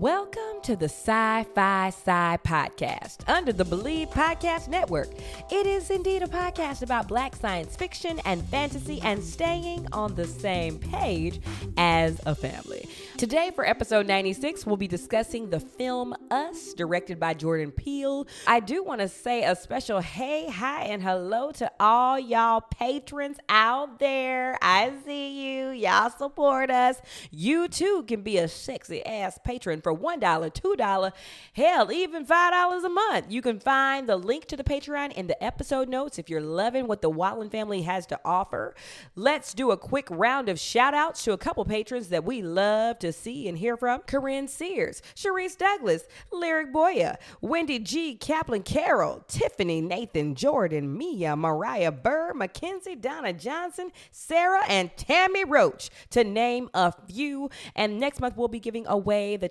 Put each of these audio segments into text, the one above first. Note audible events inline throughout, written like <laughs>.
Welcome to the Sci Fi Sigh Podcast under the Believe Podcast Network. It is indeed a podcast about black science fiction and fantasy and staying on the same page as a family. Today, for episode 96, we'll be discussing the film Us, directed by Jordan Peele. I do want to say a special hey, hi, and hello to all y'all patrons out there. I see you. Y'all support us. You too can be a sexy ass patron for $1, $2, hell, even $5 a month. You can find the link to the Patreon in the episode notes if you're loving what the Wallin family has to offer. Let's do a quick round of shout outs to a couple patrons that we love to see and hear from Corinne Sears, Sharice Douglas, Lyric Boya, Wendy G. Kaplan Carroll, Tiffany Nathan Jordan, Mia, Mariah Burr, Mackenzie Donna Johnson, Sarah, and Tammy Roach, to name a few. And next month, we'll be giving away the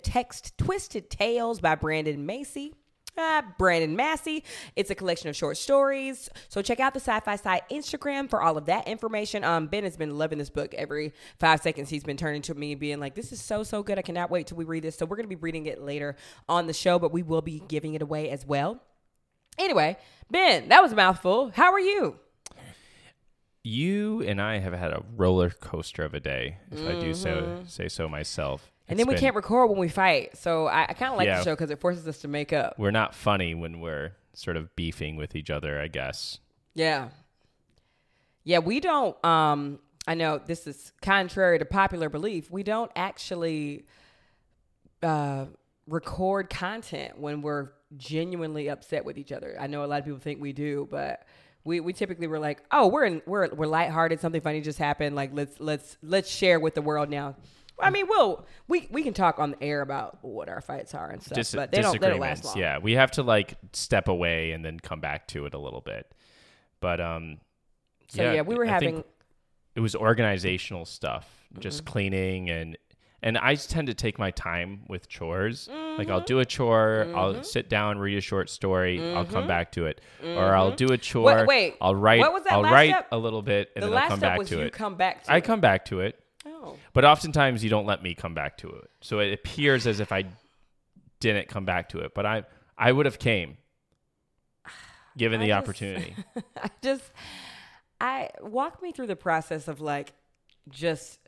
Twisted Tales by Brandon Macy. Uh, Brandon Massey. It's a collection of short stories. So check out the Sci-Fi Sigh Instagram for all of that information. Um, Ben has been loving this book. Every five seconds, he's been turning to me, and being like, "This is so so good. I cannot wait till we read this." So we're gonna be reading it later on the show, but we will be giving it away as well. Anyway, Ben, that was a mouthful. How are you? You and I have had a roller coaster of a day, if I do so say so myself. And then we been- can't record when we fight. So I, I kind of like Yeah. the show because it forces us to make up. We're not funny when we're sort of beefing with each other, I guess. Yeah. Yeah, we don't um I know this is contrary to popular belief. We don't actually uh record content when we're genuinely upset with each other. I know a lot of people think we do, but we, we typically were like, "Oh, we're in, we're we're lighthearted, something funny just happened, like let's let's let's share with the world now." I mean, we'll we we can talk on the air about what our fights are and stuff, Dis- but they don't they don't last long. Yeah, we have to like step away and then come back to it a little bit. But um So yeah, we were I having it was organizational stuff, Mm-hmm. just cleaning and and I tend to take my time with chores. Like Mm-hmm. I'll do a chore, I'll sit down, read a short story, I'll come back to it, or I'll do a chore. Mm-hmm. wait, I'll write. what was that I'll write step? a little bit, and the then I'll come back to it. come back to I it. come back to it, Oh. but oftentimes you don't let me come back to it, so it appears as if I didn't come back to it. But I, I would have came, given I the just- opportunity. <laughs> I just I walk me through the process of like just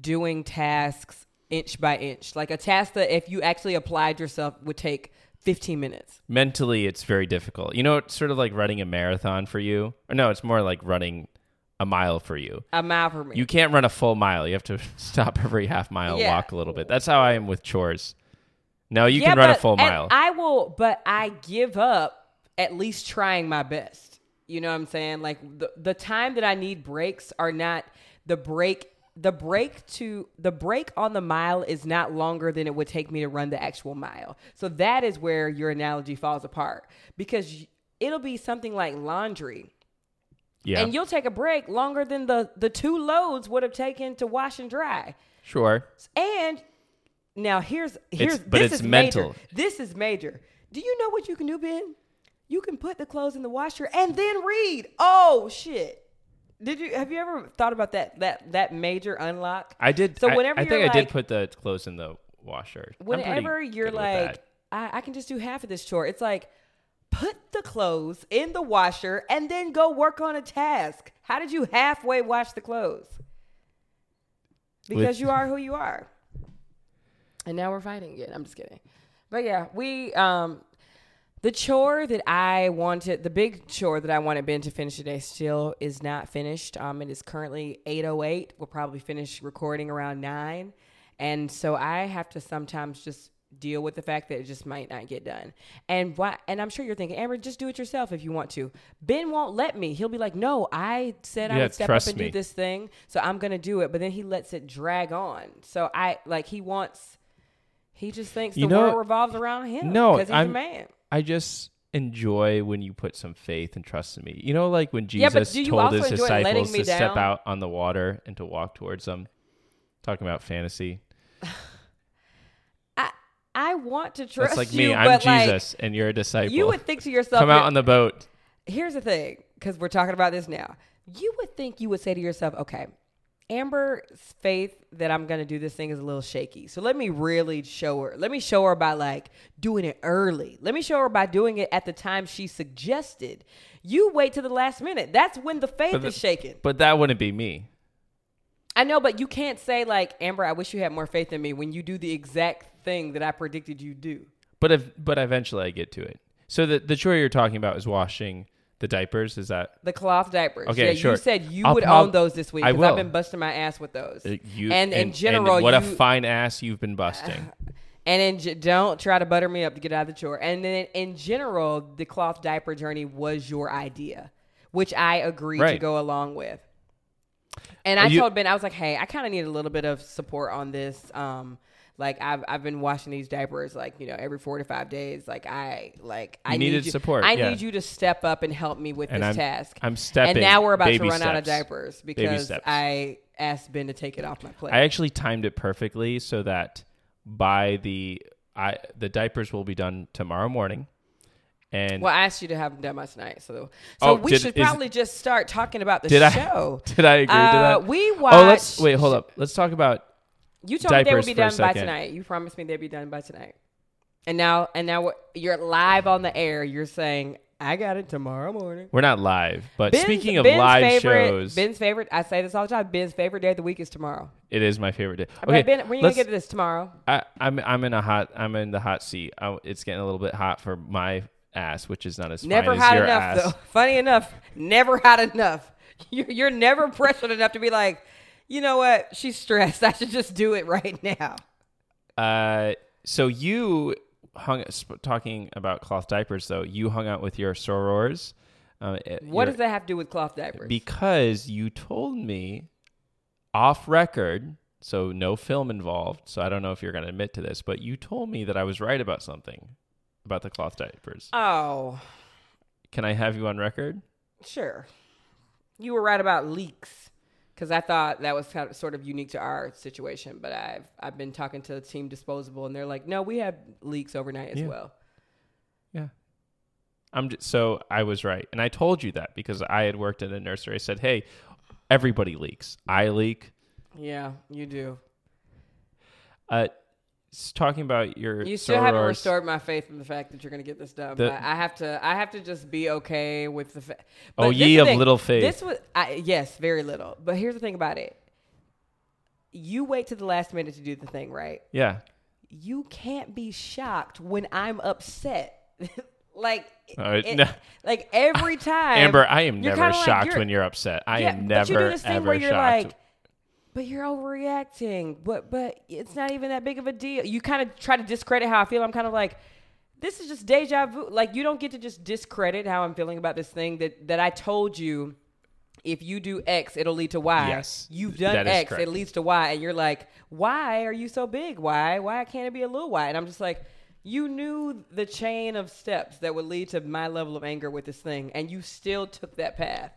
doing tasks inch by inch. Like a task that if you actually applied yourself would take 15 minutes. mentally it's very difficult. You know, it's sort of like running a marathon for you. Or no, it's more like running a mile for you. A mile for me. You can't run a full mile. You have to <laughs> stop every half mile, Yeah. walk a little bit. That's how I am with chores. No, you Yeah, can run a full mile. I will, but I give up at least trying my best. You know what I'm saying? Like the the time that I need breaks are not the break the break to the break on the mile is not longer than it would take me to run the actual mile. So that is where your analogy falls apart because it'll be something like laundry. Yeah. And you'll take a break longer than the the two loads would have taken to wash and dry. sure. And now here's here's but this it's is major. mental. This is major. Do you know what you can do, Ben? You can put the clothes in the washer and then read. Oh shit. Did you have you ever thought about that that that major unlock? I did. So whenever I, you're think I did put the clothes in the washer. Whenever you're like. I, I can just do half of this chore. It's like put the clothes in the washer and then go work on a task. How did you halfway wash the clothes? Because With- you are who you are. And now we're fighting again. I'm just kidding. But yeah, we um the chore that I wanted, the big chore that I wanted Ben to finish today still is not finished. Um it is currently 808. We'll probably finish recording around 9. And so I have to sometimes just deal with the fact that it just might not get done. And why and I'm sure you're thinking, Amber, just do it yourself if you want to. Ben won't let me. He'll be like, "No, I said I would step up and me. do this thing, so I'm going to do it." But then he lets it drag on. So I like he wants he just thinks the You know- world revolves around him No, because he's I'm- a man. I just enjoy when you put some faith and trust in me. You know, like when Jesus you told his disciples to step out on the water and to walk towards them. Talking about fantasy. <laughs> I want to trust That's like you, me. I'm but like Jesus and you're a disciple. you would think to yourself, Come out on the boat. here's the thing because we're talking about this now, you would think you would say to yourself, okay, Amber's faith that I'm gonna do this thing is a little shaky. So let me really show her. Let me show her by like doing it early. Let me show her by doing it at the time she suggested. You wait to the last minute. That's when the faith the- is shaken. But that wouldn't be me. I know, but you can't say like Amber. I wish you had more faith in me when you do the exact thing that I predicted you'd do. But if, but eventually I get to it. So the the chore you're talking about is washing the diapers. Is that The cloth diapers. Okay, yeah, sure. you said you I'll would prob- own those this week I because I've been busting my ass with those. uh, you? and in general, what a fine ass you've been busting. <laughs> And in, don't try to butter me up to get out of the chore. And then in general, the cloth diaper journey was your idea, which I agreed to go along with. And Are I you- told Ben, I was like, hey, I kind of need a little bit of support on this. Um, like I've I've been washing these diapers like you know every four to five days. Like I like I You need needed you, support, I yeah. need you to step up and help me with And this I'm- task. I'm stepping. and now we're about to run out of diapers because. I asked Ben to take it off my plate. I actually timed it perfectly so that by the I the diapers will be done tomorrow morning. And Well, I asked you to have them done by tonight, so so Oh, we did- should is- probably just start talking about the did I show. <laughs> did I agree to Uh, that? we Oh, let's watched- wait. Hold up. Let's talk about You told me they would be done by tonight. You promised me they'd be done by tonight, and now and now you're live on the air. You're saying I got it tomorrow morning. We're not live, but Ben's- speaking of Ben's live favorite, shows, Ben's favorite. I say this all the time. Ben's favorite day of the week is tomorrow. it is my favorite day. Okay, ben, when are you gonna get to this tomorrow? I, I'm I'm in a hot I'm in the hot seat. I, it's getting a little bit hot for my ass, which is not as Never fine hot as your enough, ass. though. <laughs> Funny enough, never hot enough. <laughs> You're, you're never pressured enough to be like, you know what? She's stressed. <laughs> I should just do it right now. Uh, so you hung talking about cloth diapers though. You hung out with your sorors. Uh, eh, What does that have to do with cloth diapers? Because you told me off record, so no film involved. So I don't know if you're going to admit to this, but you told me that I was right about something about the cloth diapers. oh, Can I have you on record? sure. You were right about leaks because I thought that was kind of sort of unique to our situation. But I've I've been talking to the Team Disposable, and they're like, no, we have leaks overnight as Yeah. well. Yeah. I'm just, so I was right, and I told you that because I had worked in a nursery. I said, "Hey, everybody leaks. I leak." Yeah, you do. Uh, talking about your You still haven't restored my faith in the fact that you're going to get this done. The- but I have to. I have to just be okay with the fact. Oh, ye of little faith. This was I, yes, very little. But here's the thing about it. You wait to the last minute to do the thing, right? Yeah. You can't be shocked when I'm upset. <laughs> like, Oh, it- no. like every <laughs> time, Amber, I am never like, shocked you're- when you're upset. I yeah, am but you do never this thing ever where you're shocked. like, but you're overreacting. But but it's not even that big of a deal. You kind of try to discredit how I feel. I'm kind of like, this is just deja vu. Like you don't get to just discredit how I'm feeling about this thing that that I told you. If you do X, it'll lead to Y. Yes, You've done X, correct. it leads to Y, and you're like, why are you so big? Why? Why can't it be a little Y? And I'm just like, you knew the chain of steps that would lead to my level of anger with this thing, and you still took that path.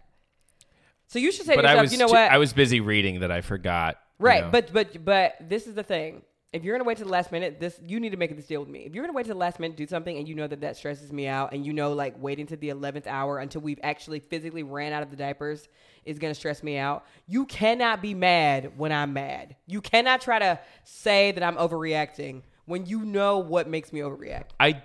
So you should say but to yourself, I was you know too- what? I was busy reading that I forgot. you Right, know. but but but this is the thing. If you're gonna wait to the last minute, this you need to make this deal with me. If you're gonna wait to the last minute to do something, and you know that that stresses me out, and you know like waiting to the eleventh hour until we've actually physically ran out of the diapers is gonna stress me out. You cannot be mad when I'm mad. You cannot try to say that I'm overreacting when you know what makes me overreact. I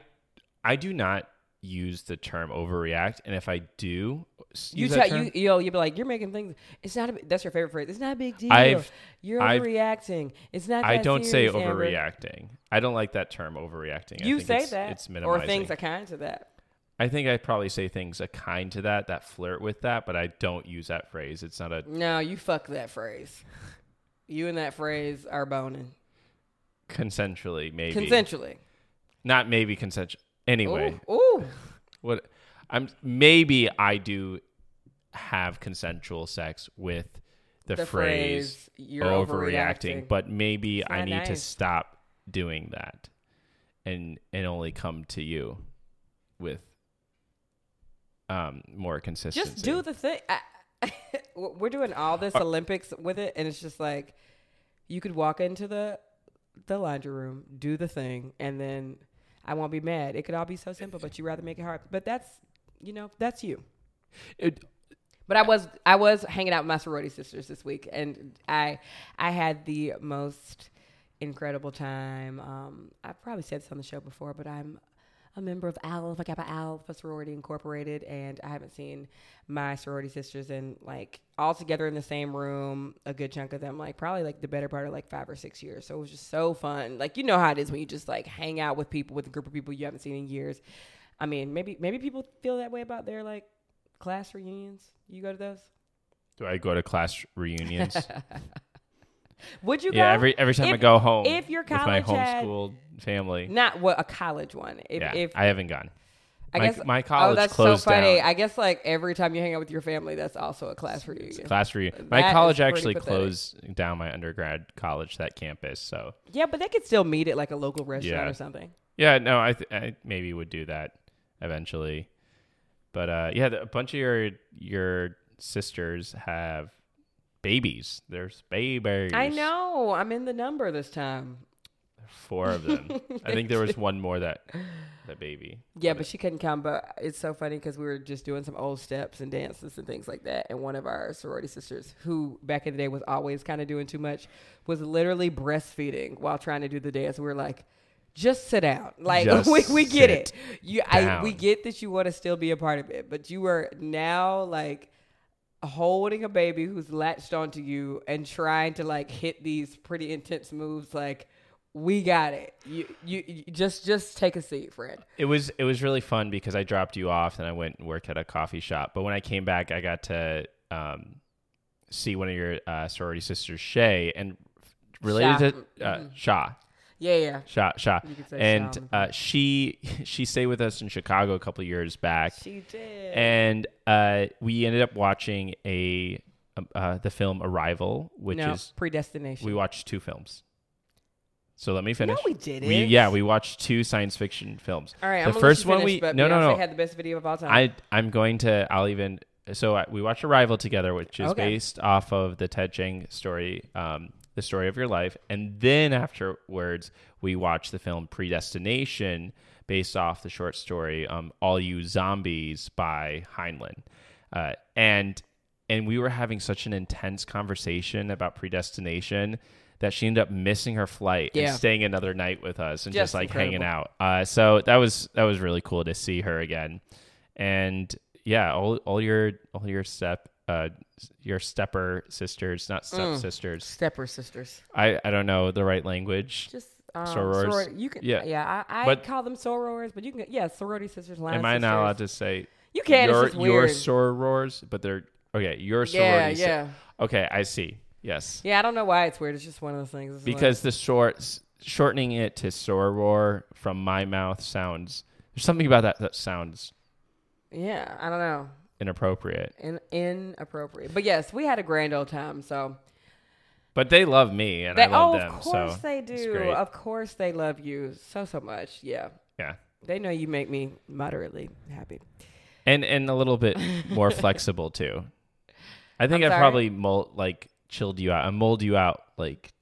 I do not use the term overreact, and if I do You tell term, you yo, you'll be like, you're making things. It's not. A, that's your favorite phrase. It's not a big deal. I've- you're I've- overreacting. It's not. I don't say serious, Amber. overreacting. I don't like that term overreacting. I You think say it's, that, it's minimal or things are kind to that. I think I probably say things a kind to that that flirt with that, but I don't use that phrase. It's not a No, you fuck that phrase. You and that phrase are boning consensually maybe consensually. not maybe consensual. Anyway, Ooh, ooh. what I'm maybe I do have consensual sex with the, The phrase, phrase, "You're overreacting, overreacting." but maybe I need to stop doing that and and only come to you with um more consistency. Just do the thing. I, <laughs> we're doing all Uh, this Olympics with it, and it's just like you could walk into the the laundry room, do the thing, and then I won't be mad. It could all be so simple, but you rather make it hard. But that's you know that's you. It, But I was I was hanging out with my sorority sisters this week, and I I had the most incredible time. Um, I've probably said this on the show before, but I'm a member of Alpha Kappa Alpha Sorority Incorporated, and I haven't seen my sorority sisters in like all together in the same room. A good chunk of them, like probably like the better part of like five or six years. So it was just so fun. Like you know how it is when you just like hang out with people with a group of people you haven't seen in years. I mean, maybe maybe people feel that way about their like class reunions. You go to those? do I go to class reunions? <laughs> Would you go? yeah, every every time I go home if your with my college had- homeschooled family. Not what a college one. If, yeah, if I haven't gone. I my, guess my college. oh, college that's closed so funny. down. I guess like every time you hang out with your family, that's also a class for reunion. class for reunion. My That college actually pathetic. closed down my undergrad college that campus. So Yeah, but they could still meet at like a local restaurant Yeah. or something. yeah, no, I, th- I maybe would do that eventually. But uh, yeah, the, a bunch of your your sisters have babies. There's babies. I know. I'm in the number this time. four of them. I think there <laughs> was one more that that baby. Yeah, but she couldn't come. But it's so funny because we were just doing some old steps and dances and things like that. And one of our sorority sisters, who back in the day was always kind of doing too much, was literally breastfeeding while trying to do the dance. We were like, just sit down. <laughs> Like Just we, we get it. You, I, we get that you want to still be a part of it, but you are now like holding a baby who's latched onto you and trying to like hit these pretty intense moves. Like we got it. You, you, you just, just take a seat, friend. It was it was really fun because I dropped you off and I went and worked at a coffee shop. But when I came back, I got to um, see one of your uh, sorority sisters, Shay, and related to uh, Shaw. Yeah, yeah. Shaw, Shaw, You could say and uh, she <laughs> she stayed with us in Chicago a couple of years back, She did. and uh, we ended up watching a uh, the film Arrival, which no, is predestination. we watched two films. So let me finish. No, we didn't. We, yeah, we watched two science fiction films. All right, the first one finish, we no no no. had the best video of all time. I I'm going to I'll even so I, we watched Arrival together, which is Okay. based off of the Ted Chiang story, um, the story of your life, and then afterwards we watched the film Predestination, based off the short story um, All You Zombies by Heinlein, uh, and and we were having such an intense conversation about predestination that she ended up missing her flight Yeah. and staying another night with us and just, Just like hanging out. Uh, so that was that was really cool to see her again, and yeah, all all your all your step uh your stepper sisters, not step Mm. sisters. Stepper sisters. I I don't know the right language. Just um, Sorors. sorority- You can, Yeah. yeah, I, I But- call them sorors, but you can, yeah, sorority sisters. Line Am I sisters. not allowed to say You can. your it's just your weird. sorors? But they're okay. Your yeah, sorority. si- yeah, Okay, I see. Yes. yeah. I don't know why it's weird. It's just one of those things. It's like- because the short shortening it to soror from my mouth sounds there's something about that that sounds yeah, I don't know. Inappropriate In, inappropriate. But yes, we had a grand old time. So but they love me and they, i love oh, them of course so they do. Of course they love you so so much. Yeah, yeah they know you make me moderately happy. and and a little bit <laughs> more flexible too i think i probably mold like chilled you out i mold you out like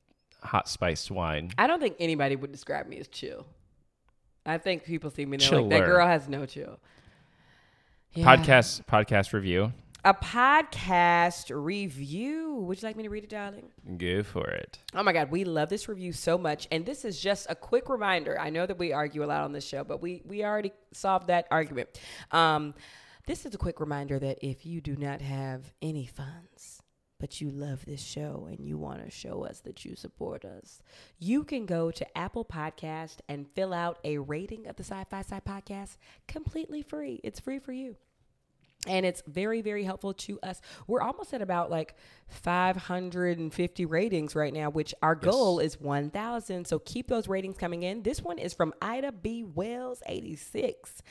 hot spiced wine I don't think anybody would describe me as chill. I think people see me and they're like, that girl has no chill. Yeah. podcast podcast review A podcast review. Would you like me to read it, darling? go for it Oh my God, we love this review so much. And this is just a quick reminder. I know that we argue a lot on this show, but we, we already solved that argument. Um, this is a quick reminder that if you do not have any funds, but you love this show and you want to show us that you support us, you can go to Apple Podcast and fill out a rating of the Sci-Fi Sigh Podcast completely free. It's free for you. And it's very very helpful to us. We're almost at about like 550 ratings right now which our goal is 1000 so keep those ratings coming in. This one is from ida b. Wells 86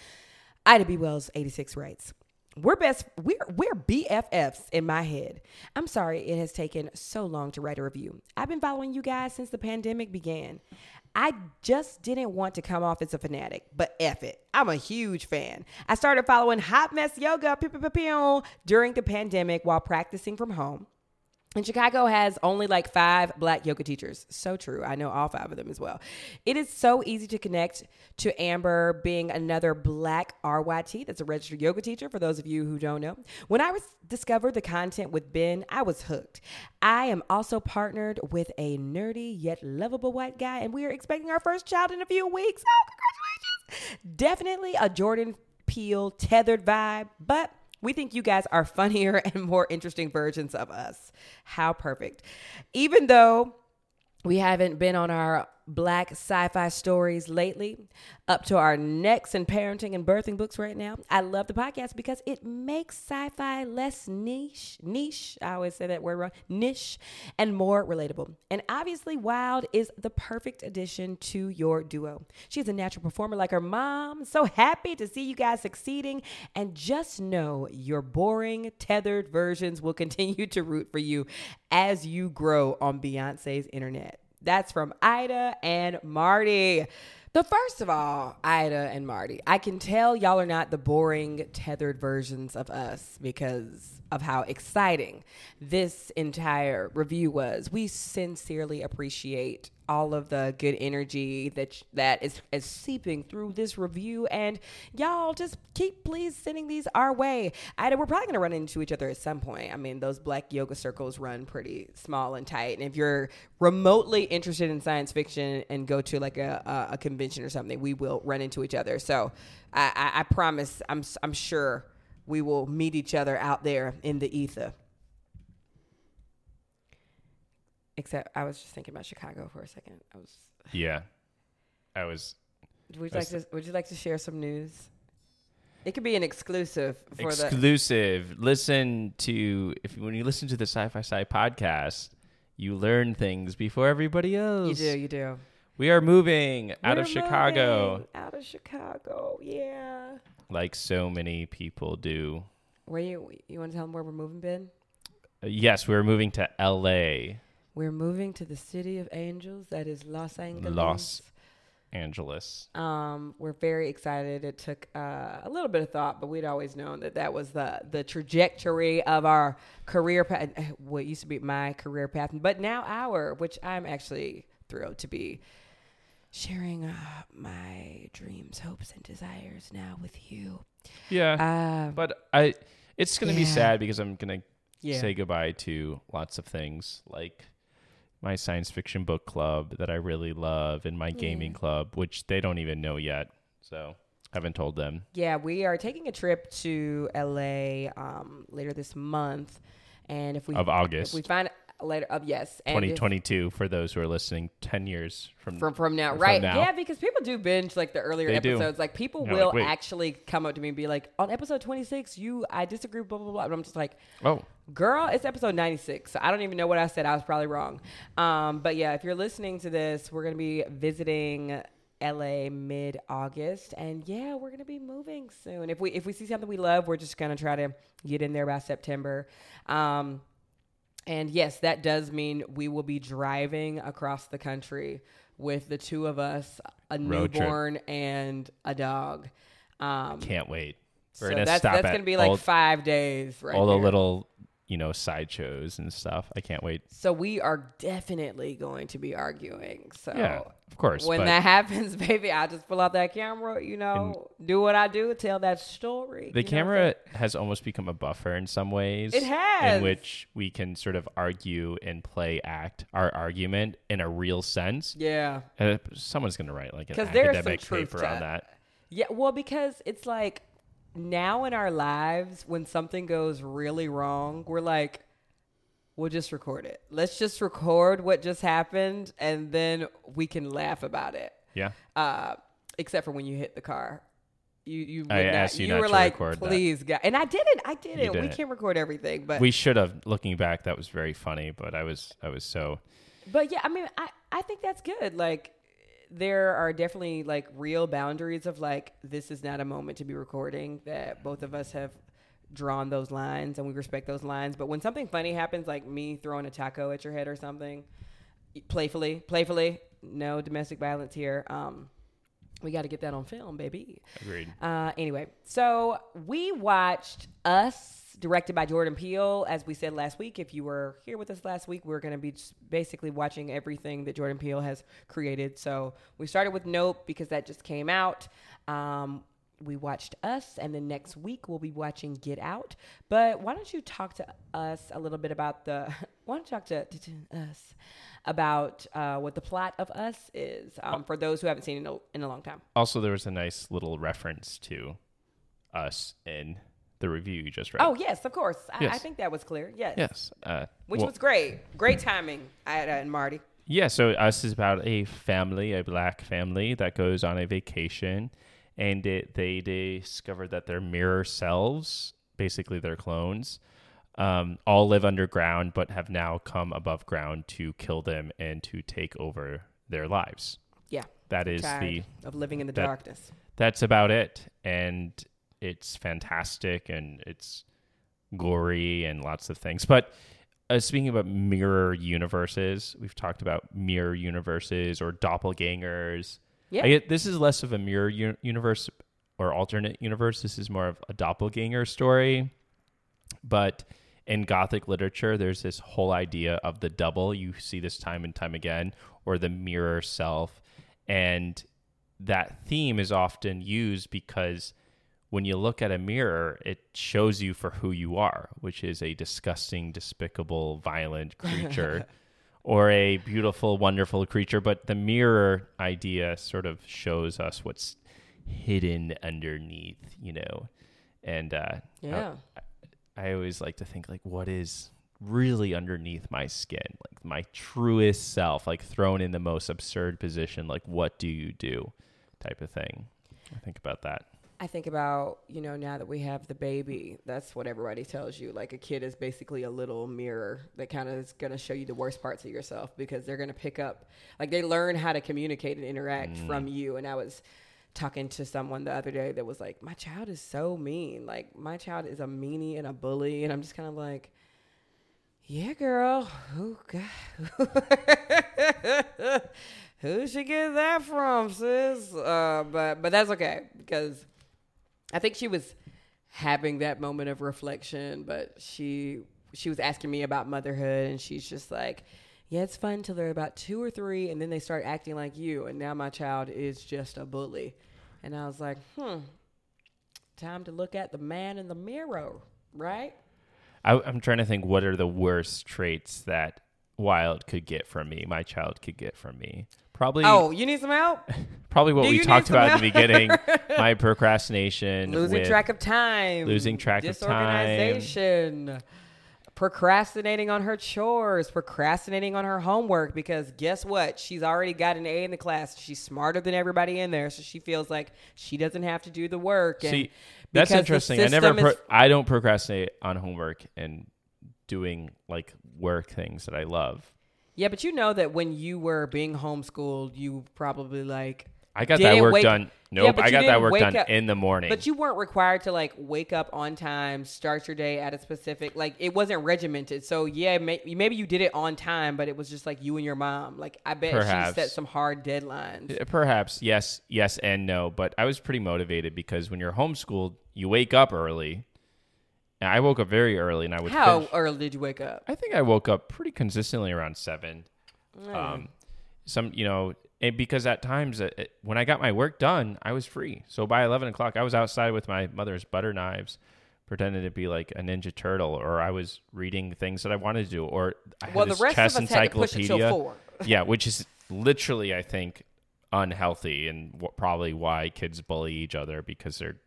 ida b. Wells 86 writes we're best we're we're BFFs in my head. I'm sorry it has taken so long to write a review. I've been following you guys since the pandemic began. I just didn't want to come off as a fanatic, but F it. I'm a huge fan. I started following Hot Mess Yoga during the pandemic while practicing from home. And Chicago has only like five black yoga teachers. So true. I know all five of them as well. It is so easy to connect to Amber being another black RYT that's a registered yoga teacher, for those of you who don't know. When I was discovered the content with Ben, I was hooked. I am also partnered with a nerdy yet lovable white guy, and we are expecting our first child in a few weeks. Oh, congratulations! Definitely a Jordan Peele tethered vibe, but we think you guys are funnier <laughs> and more interesting versions of us. How perfect. Even though we haven't been on our black sci fi stories lately, up to our necks in parenting and birthing books right now. I love the podcast because it makes sci fi less niche, niche, I always say that word wrong, niche, and more relatable. And obviously, Wild is the perfect addition to your duo. She's a natural performer like her mom. So happy to see you guys succeeding. And just know your boring, tethered versions will continue to root for you as you grow on Beyonce's internet. That's from Ida and Marty. The first of all, Ida and Marty, I can tell y'all are not the boring, tethered versions of us because of how exciting this entire review was. We sincerely appreciate all of the good energy that that is, is seeping through this review, and y'all just keep please sending these our way. Ida, we're probably gonna run into each other at some point. I mean, those black yoga circles run pretty small and tight, and if you're remotely interested in science fiction and go to like a, a, a convention or something, we will run into each other. So I, I, I promise, I'm I'm sure we will meet each other out there in the ether. Except I was just thinking about Chicago for a second. I was. <sighs> Yeah, I was Would you like to Would you like to share some news? It could be an exclusive for the. exclusive. Listen to if when you listen to the Sci-Fi Sigh podcast, you learn things before everybody else. You do. You do. We are moving out We're of Chicago, Out of Chicago. Yeah. like so many people do. Where you you want to tell them where we're moving, Ben? Uh, yes, we're moving to L.A. We're moving to the city of angels. That is Los Angeles. Los Angeles. Um, we're very excited. It took uh, a little bit of thought, but we'd always known that that was the the trajectory of our career path. What used to be my career path, but now our, which I'm actually thrilled to be sharing uh, my dreams, hopes, and desires now with you. Yeah, Uh, but I. It's gonna be sad because I'm gonna yeah. say goodbye to lots of things like my science fiction book club that I really love and my gaming club, which they don't even know yet. So haven't told them. Yeah, we are taking a trip to LA um, later this month, and if we Of August. if we find later of yes, and if- 2022 for those who are listening 10 years from from from now, from right? now. Yeah, because people do binge like the earlier They do. episodes. Like people They're will like, actually come up to me and be like, "On episode twenty six, you I disagree." Blah blah blah. And I'm just like, oh Girl, it's episode 96. So I don't even know what I said. I was probably wrong. Um, but yeah, if you're listening to this, we're going to be visiting LA mid August. And yeah, we're going to be moving soon. If we if we see something we love, we're just going to try to get in there by September. Um, and yes, that does mean we will be driving across the country with the two of us, a Road trip. newborn and a dog. Um, can't wait we're so gonna that's stop that's at gonna be like all, five days, right? all the there. little you know sideshows and stuff i can't wait So we are definitely going to be arguing. So yeah of course when that <laughs> happens, baby, I'll just pull out that camera, you know, do what I do, tell that story. the you know what I'm camera has almost become a buffer in some ways It has. in which we can sort of argue and play act our argument in a real sense? Yeah. Uh, someone's gonna write like an academic paper on that Yeah. Well, because it's like now in our lives, when something goes really wrong, we're like, we'll just record it. Let's just record what just happened and then we can laugh about it. yeah uh, except for when you hit the car. You you, I not- asked you not were to like, record that. please, God. and I didn't. I didn't. We didn't. can't record everything, but we should have looking back that was very funny but i was i was so but yeah, I mean, I I think that's good. Like there are definitely like real boundaries of like this is not a moment to be recording. That both of us have drawn those lines and we respect those lines. But when something funny happens, like me throwing a taco at your head or something, playfully, playfully, no domestic violence here. Um, We got to get that on film, baby. Agreed. Uh, anyway, so we watched Us, directed by Jordan Peele. As we said last week, if you were here with us last week, we're going to be basically watching everything that Jordan Peele has created. So we started with Nope because that just came out. Um, we watched Us, and then next week we'll be watching Get Out. But why don't you talk to us a little bit about the? <laughs> Why don't you talk to, to, to us about uh, what the plot of Us is um, for those who haven't seen it in a, in a long time? Also, there was a nice little reference to us in the review you just read. Oh yes, of course. I, I think that was clear. Yes. yes. Uh, Which well- was great. Great timing, Ida and Marty. Yeah, so Us is about a family, a black family that goes on a vacation, and it, they discover that their mirror selves, basically their clones, um, all live underground, but have now come above ground to kill them and to take over their lives. Yeah. That is the of living in the that- darkness. that's about it, and it's fantastic and it's gory and lots of things. But uh, speaking about mirror universes, we've talked about mirror universes or doppelgangers. Yeah. I get, this is less of a mirror u- universe or alternate universe. This is more of a doppelganger story. But in Gothic literature, there's this whole idea of the double. You see this time and time again, or the mirror self. And that theme is often used because when you look at a mirror, it shows you for who you are, which is a disgusting, despicable, violent creature. <laughs> Or a beautiful, wonderful creature, but the mirror idea sort of shows us what's hidden underneath, you know. And uh, Yeah. I always like to think like what is really underneath my skin, like my truest self, like thrown in the most absurd position, like what do you do, type of thing. I think about that. I think about, you know, now that we have the baby, that's what everybody tells you. Like a kid is basically a little mirror that kind of is going to show you the worst parts of yourself because they're going to pick up, like they learn how to communicate and interact from you. And I was talking to someone the other day that was like, my child is so mean. Like my child is a meanie and a bully. And I'm just kind of like, yeah, girl. Who got, <laughs> who should get that from, sis? Uh, but but that's okay because I think she was having that moment of reflection. But she she was asking me about motherhood, and she's just like, "Yeah, it's fun till they're about two or three, and then they start acting like you, and now my child is just a bully." And I was like, "Hmm, time to look at the man in the mirror, right?" I, I'm trying to think what are the worst traits that Wild could get from me, my child could get from me. Probably, Oh, you need some help? <laughs> probably what do we talked about in the beginning. <laughs> my procrastination, losing track of time, losing track of time. disorganization, procrastinating on her chores, procrastinating on her homework because guess what? She's already got an A in the class. She's smarter than everybody in there, so she feels like she doesn't have to do the work. And See, that's interesting. I never, pro- is- I don't procrastinate on homework and doing like work things that I love. Yeah, but you know that when you were being homeschooled, you probably like I got that work wake- done. Nope, but I got that work done up- in the morning. But you weren't required to like wake up on time, start your day at a specific like it wasn't regimented. So yeah, may, maybe you did it on time, but it was just like you and your mom. Like I bet Perhaps. she set some hard deadlines. Perhaps yes, yes, and no. But I was pretty motivated because when you're homeschooled, you wake up early. And I woke up very early, and I would. How finish- early did you wake up? I think I woke up pretty consistently around seven. Mm. Um, some you know, and because at times uh, uh, when I got my work done, I was free. So by eleven o'clock, I was outside with my mother's butter knives, pretending to be like a ninja turtle, or I was reading things that I wanted to do, or I had Well, the rest chess of us had to push it encyclopedia. four. <laughs> yeah, which is literally, I think, unhealthy and wh- probably why kids bully each other because they're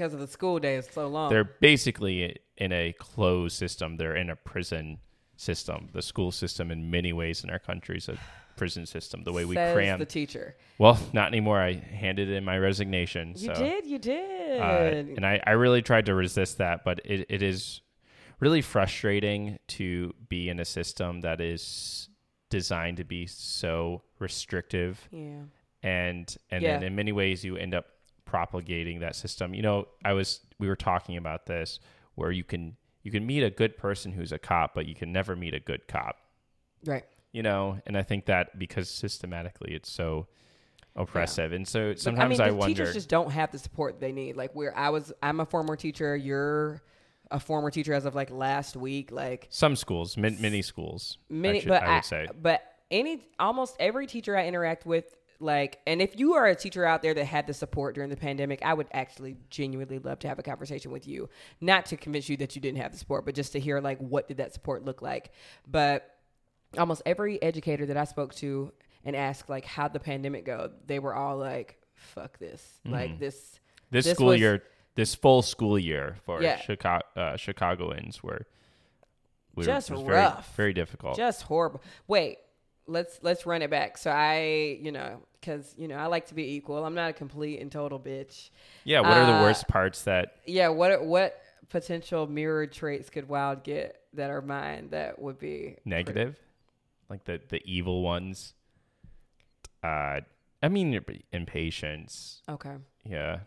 because of the school day is so long. they're basically in a closed system. They're in a prison system. The school system, in many ways, in our country, is a prison system. The way we Says cram. the teacher. well, not anymore. I handed in my resignation. You so, did, you did. Uh, and I, I really tried to resist that, but it, it is really frustrating to be in a system that is designed to be so restrictive yeah. and and Yeah. then in many ways you end up propagating that system you know i was we were talking about this where you can you can meet a good person who's a cop but you can never meet a good cop Right. you know and i think that because systematically it's so oppressive. And so sometimes I, I, mean, the wonder. teachers just don't have the support they need. Like where I was, I'm a former teacher. You're a former teacher as of like last week. Like some schools, min, mini schools, many, I, should- but I would say. but any, almost every teacher I interact with, like, and if you are a teacher out there that had the support during the pandemic, I would actually genuinely love to have a conversation with you, not to convince you that you didn't have the support, but just to hear like what did that support look like. But almost every educator that I spoke to and asked like how'd the pandemic go, they were all like, "Fuck this!" Like this. Mm-hmm. this, this school was- year, this full school year for Yeah. Chicago, uh, Chicagoans were we Just were, rough. very, very difficult. just horrible. Wait, let's let's run it back. So I, you know, because you know I like to be equal. I'm not a complete and total bitch. yeah, what are the uh, worst parts that Yeah. What what potential mirrored traits could Wild get that are mine that would be negative, like the the evil ones? Uh, I mean impatience. Okay. Yeah.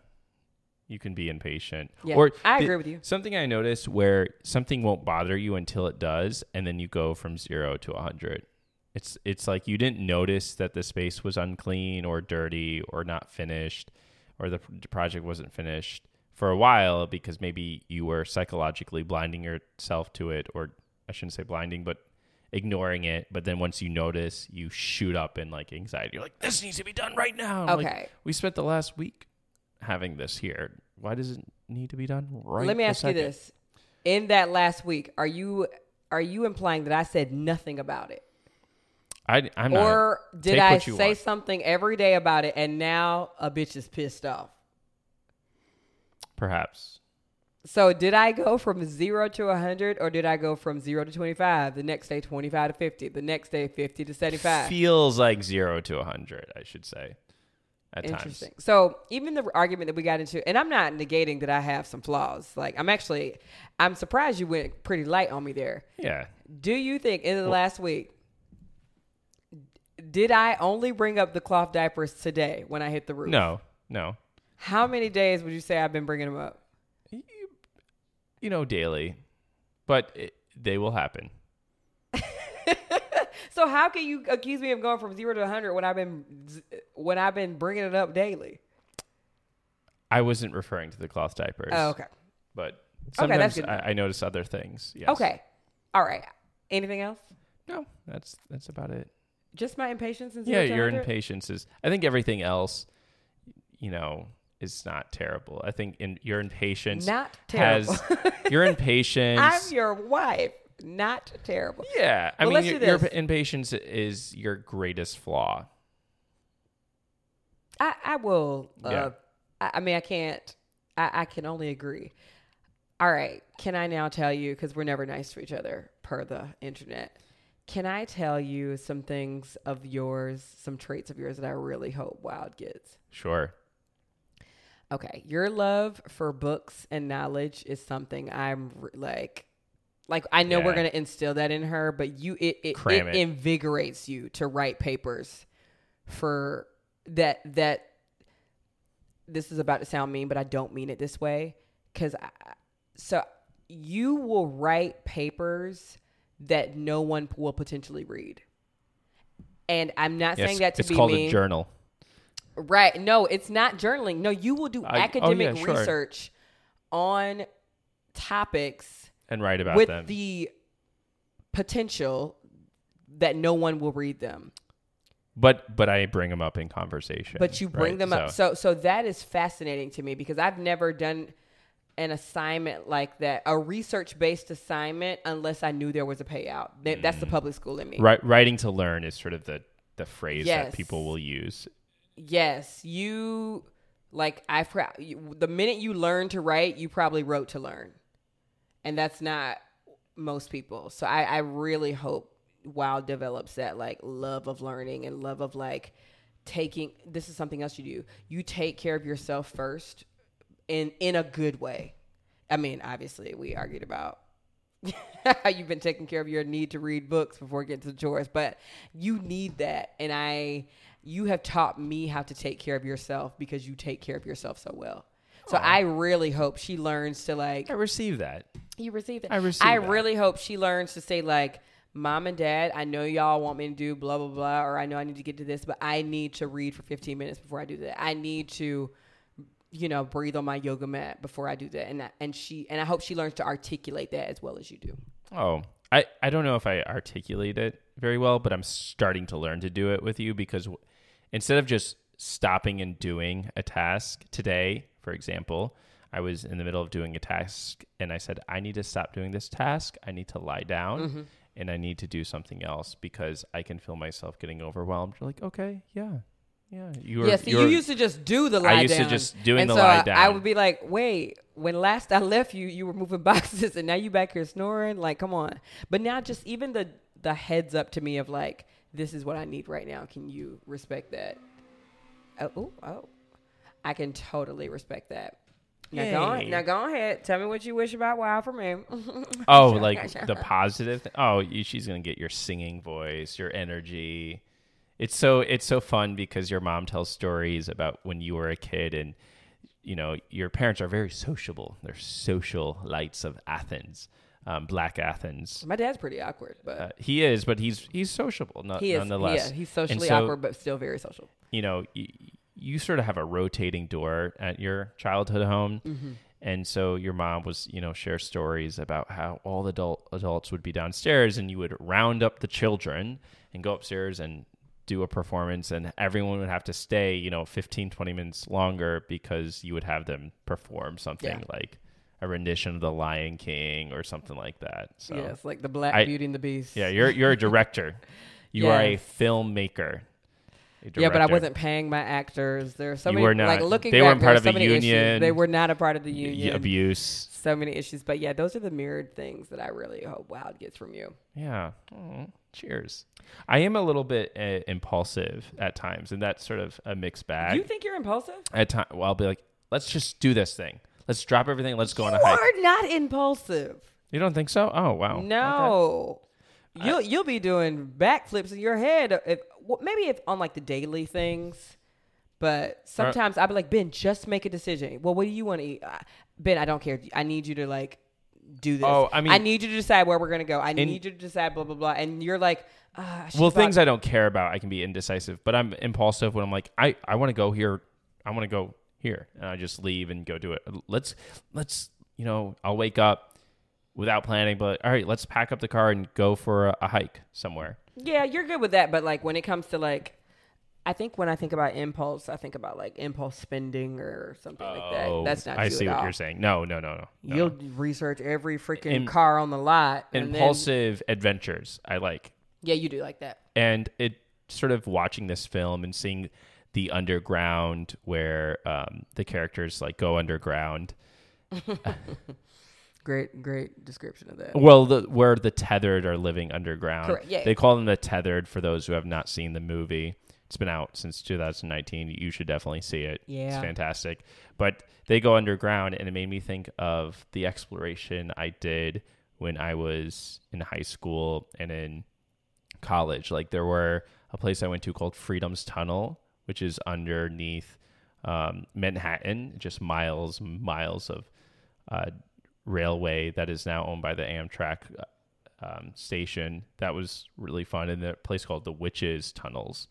You can be impatient. Yeah, or I the- agree with you. Something I noticed where something won't bother you until it does, and then you go from zero to a hundred. It's it's like you didn't notice that the space was unclean or dirty or not finished, or the project wasn't finished for a while because maybe you were psychologically blinding yourself to it, or I shouldn't say blinding, but ignoring it. But then once you notice, you shoot up in like anxiety. You're like, this needs to be done right now. I'm like, Okay. we spent the last week having this here. Why does it need to be done right? Let me ask you this: In that last week, are you are you implying that I said nothing about it? I, I'm or not. did Take I what you say want. something every day about it and now a bitch is pissed off? Perhaps. So did I go from zero to 100 or did I go from zero to 25? The next day, 25 to 50. The next day, 50 to 75. Feels like zero to a hundred. I should say. At Interesting. times. So even the argument that we got into, and I'm not negating that I have some flaws. Like I'm actually, I'm surprised you went pretty light on me there. Yeah. Do you think in the last week, did I only bring up the cloth diapers today when I hit the roof? No. No. How many days would you say I've been bringing them up? You know, daily, but it, they will happen. <laughs> So how can you accuse me of going from zero to 100 when I've been when I've been bringing it up daily? I wasn't referring to the cloth diapers. Oh, okay. But sometimes good. I, I notice other things. Yes. Okay. All right. Anything else? No, that's that's about it. Just my impatience and Yeah, your impatience is. I think everything else, you know, is not terrible. I think in your impatience Not terrible. has <laughs> your impatience. <laughs> I'm your wife. Not terrible. yeah, I Well, mean, your, your impatience is your greatest flaw. I, I will. Uh, Yeah. I, I mean, I can't. I, I can only agree. All right. Can I now tell you, because we're never nice to each other per the internet, can I tell you some things of yours, some traits of yours that I really hope Wild gets? Sure. Okay. Your love for books and knowledge is something I'm re- like. Like I know we're gonna instill that in her, but you it it, it it. invigorates you to write papers for that that this is about to sound mean, but I don't mean it this way. Cause I, so you will write papers that no one will potentially read. And I'm not Yes, saying that to it's be called mean. a journal. Right. No, it's not journaling. No, you will do I- oh, academic yeah, sure. research on topics And write about with them. the potential that no one will read them. but but I bring them up in conversation. But you bring right? them up. So so that is fascinating to me because I've never done an assignment like that, a research based assignment unless I knew there was a payout. That's Mm. the public school in me. Ri- writing to learn is sort of the the phrase Yes. that people will use. Yes, you like I pro- you, the minute you learn to write, you probably wrote to learn, and that's not most people. So I, I really hope Wild develops that like love of learning and love of like taking. This is something else you do. You take care of yourself first, in in a good way. I mean, obviously, we argued about <laughs> how you've been taking care of your need to read books before getting to the chores, but you need that. And I, you have taught me how to take care of yourself because you take care of yourself so well. So I really hope she learns to like I receive that. you receive it. I receive I that. really hope she learns to say like Mom and dad, I know y'all want me to do blah blah blah, or I know I need to get to this, but I need to read for 15 minutes before I do that. I need to, you know, breathe on my yoga mat before I do that. And I, and she and I hope she learns to articulate that as well as you do. Oh, I, I don't know if I articulate it very well, but I'm starting to learn to do it with you because w- instead of just stopping and doing a task today, for example, I was in the middle of doing a task and I said, I need to stop doing this task. I need to lie down Mm-hmm. and I need to do something else because I can feel myself getting overwhelmed. You're like, okay, yeah, yeah. You were, yeah, see, you were- used to just do the lie I used to just doing and the so lie I- I would be like, wait, when last I left you, you were moving <laughs> boxes, and now you back here snoring. Like, come on. But now, just even the the heads up to me of like, this is what I need right now. Can you respect that? Oh, oh, oh. I can totally respect that. Now go, on, now go ahead. Tell me what you wish about WoW for me. Oh, <laughs> like the positive. Oh, you, she's gonna get your singing voice, your energy. It's so it's so fun because your mom tells stories about when you were a kid, and you know your parents are very sociable. They're social lights of Athens, um, Black Athens. My dad's pretty awkward, but Uh, he is, but he's he's sociable no, he is. nonetheless. Yeah, he's socially so, awkward, but still very social. You know, y- you sort of have a rotating door at your childhood home. Mm-hmm. And so your mom was, you know, share stories about how all the adult adults would be downstairs and you would round up the children and go upstairs and do a performance and everyone would have to stay, you know, 15, 20 minutes longer because you would have them perform something Yeah. like a rendition of The Lion King or something like that. So yes, like the Black I- Beauty and the Beast. yeah, you're you're a director. <laughs> You are a filmmaker. Yeah, but I wasn't paying my actors. There are so You many not. like looking They back, weren't part of so a many issues. union. They were not a part of the Y- union. abuse. So many issues. But yeah, those are the mirrored things that I really hope Wild gets from you. Yeah. Cheers. I am a little bit uh, impulsive at times, and that's sort of a mixed bag. you think you're impulsive? at times, well, I'll be like, "Let's just do this thing. Let's drop everything. Let's go on a hike. You're not impulsive. You don't think so? Oh wow. Okay. No. You'll you'll be doing backflips in your head if well, maybe if on like the daily things, but sometimes I'll be like Ben, just make a decision. Well, what do you want to eat? Uh, Ben, I don't care. I need you to like do this. Oh, I mean- I need you to decide where we're gonna go. I need you to decide blah blah blah. And you're like, uh, Well, things I don't care about, I can be indecisive, but I'm impulsive when I'm like, I, I want to go here. I want to go here, and I just leave and go do it. Let's let's you know, I'll wake up without planning, but all right, let's pack up the car and go for a, a hike somewhere. yeah, you're good with that. But like when it comes to like. I think when I think about impulse, I think about like impulse spending or something like that. That's not Oh, I see at what all. you're saying. No, no, no, no. no. You'll research every freaking Im- car on the lot. and then- impulsive adventures. I like. yeah, you do like that. and it sort of watching this film and seeing the underground where um, the characters like go underground <laughs> Great, great description of that. well the where the tethered are living underground Correct, yeah. they call them the tethered for those who have not seen the movie it's been out since 2019 you should definitely see it Yeah. it's fantastic but they go underground and it made me think of the exploration i did when i was in high school and in college. Like there were a place I went to called Freedom's Tunnel, which is underneath um, Manhattan, just miles, miles of uh, railway that is now owned by the Amtrak um, station. That was really fun. in the place called the Witches Tunnels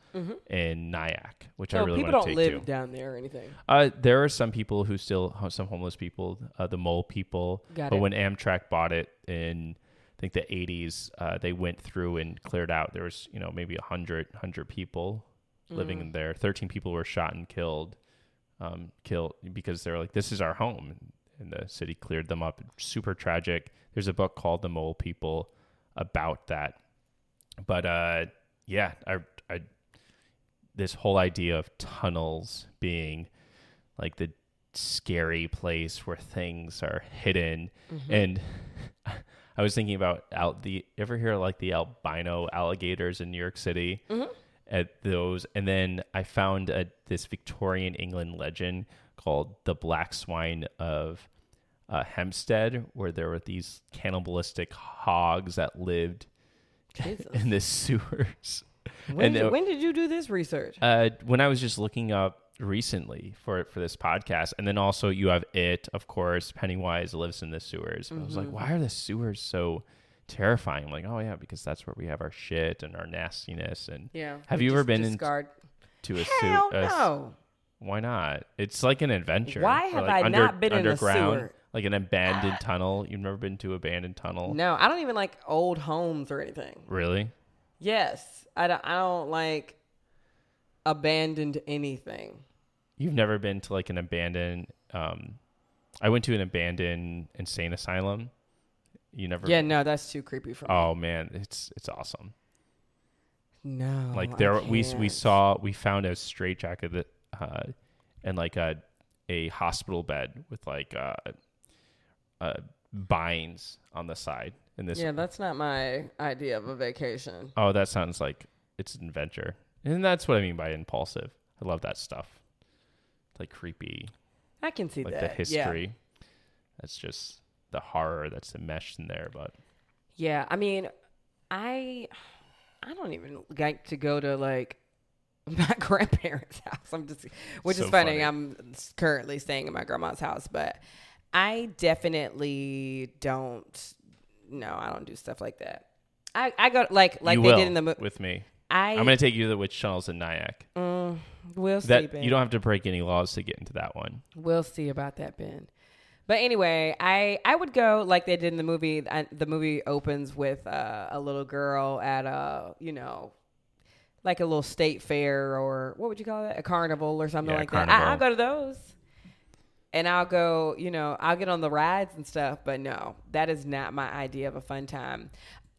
in Nyack, which I So really Mm-hmm. people want to don't live to. down there or anything. Uh, there are some people who still some homeless people, uh, the mole people. Got but it. when Amtrak bought it in, I think the '80s, uh, they went through and cleared out. There was you know maybe a hundred hundred people living Mm. in there. Thirteen people were shot and killed, um, killed because they're like, this is our home, and the city cleared them up. Super tragic. There's a book called The Mole People about that. But uh, yeah, I, I this whole idea of tunnels being like the scary place where things are hidden. And <laughs> i was thinking about out the ever hear like the albino alligators in new york city? At those and then i found a, this victorian england legend called the black swine of uh, hampstead where there were these cannibalistic hogs that lived <laughs> in the sewers When, and did, when did you do this research? uh, when I was just looking up recently for for this podcast, and then also you have it, of course. Pennywise lives in the sewers. I was like, why are the sewers so terrifying. I'm Like, oh yeah, because that's where we have our shit and our nastiness. And Yeah. Have you ever been in- discard? to a suit. no. Why not? It's like an adventure. Why have like I not been in a underground, sewer? Like an abandoned tunnel. You've never been to an abandoned tunnel? No, I don't even like old homes or anything. Really? Yes, I don't. I don't like abandoned anything. You've never been to like an abandoned um I went to an abandoned insane asylum. You never Yeah, no, that's too creepy for me. Oh man, it's it's awesome. no, like there we we saw we found a straitjacket that uh and like a a hospital bed with like uh uh binds on the side in this Yeah, that's not my idea of a vacation. Oh, that sounds like it's an adventure. And that's what I mean by impulsive. I love that stuff. it's Like creepy, I can see like that. the Yeah. history. That's just the horror that's enmeshed in there. But Yeah, I mean, I I don't even like to go to like <laughs> my grandparents' <laughs> house. I'm just, which So is funny. funny. I'm currently staying in my grandma's house, but I definitely don't. No, I don't do stuff like that. I I go like like you they will did in the movie. with me. I I'm gonna take you to the witch tunnels in Nyack. mm, we'll see. That Ben. you don't have to break any laws to get into that one. We'll see about that, Ben. But anyway, I I would go like they did in the movie. I, the movie opens with uh, a little girl at a you know, like a little state fair or what would you call it, a carnival or something Yeah, like that. I, I'll go to those, and I'll go. You know, I'll get on the rides and stuff. But no, that is not my idea of a fun time.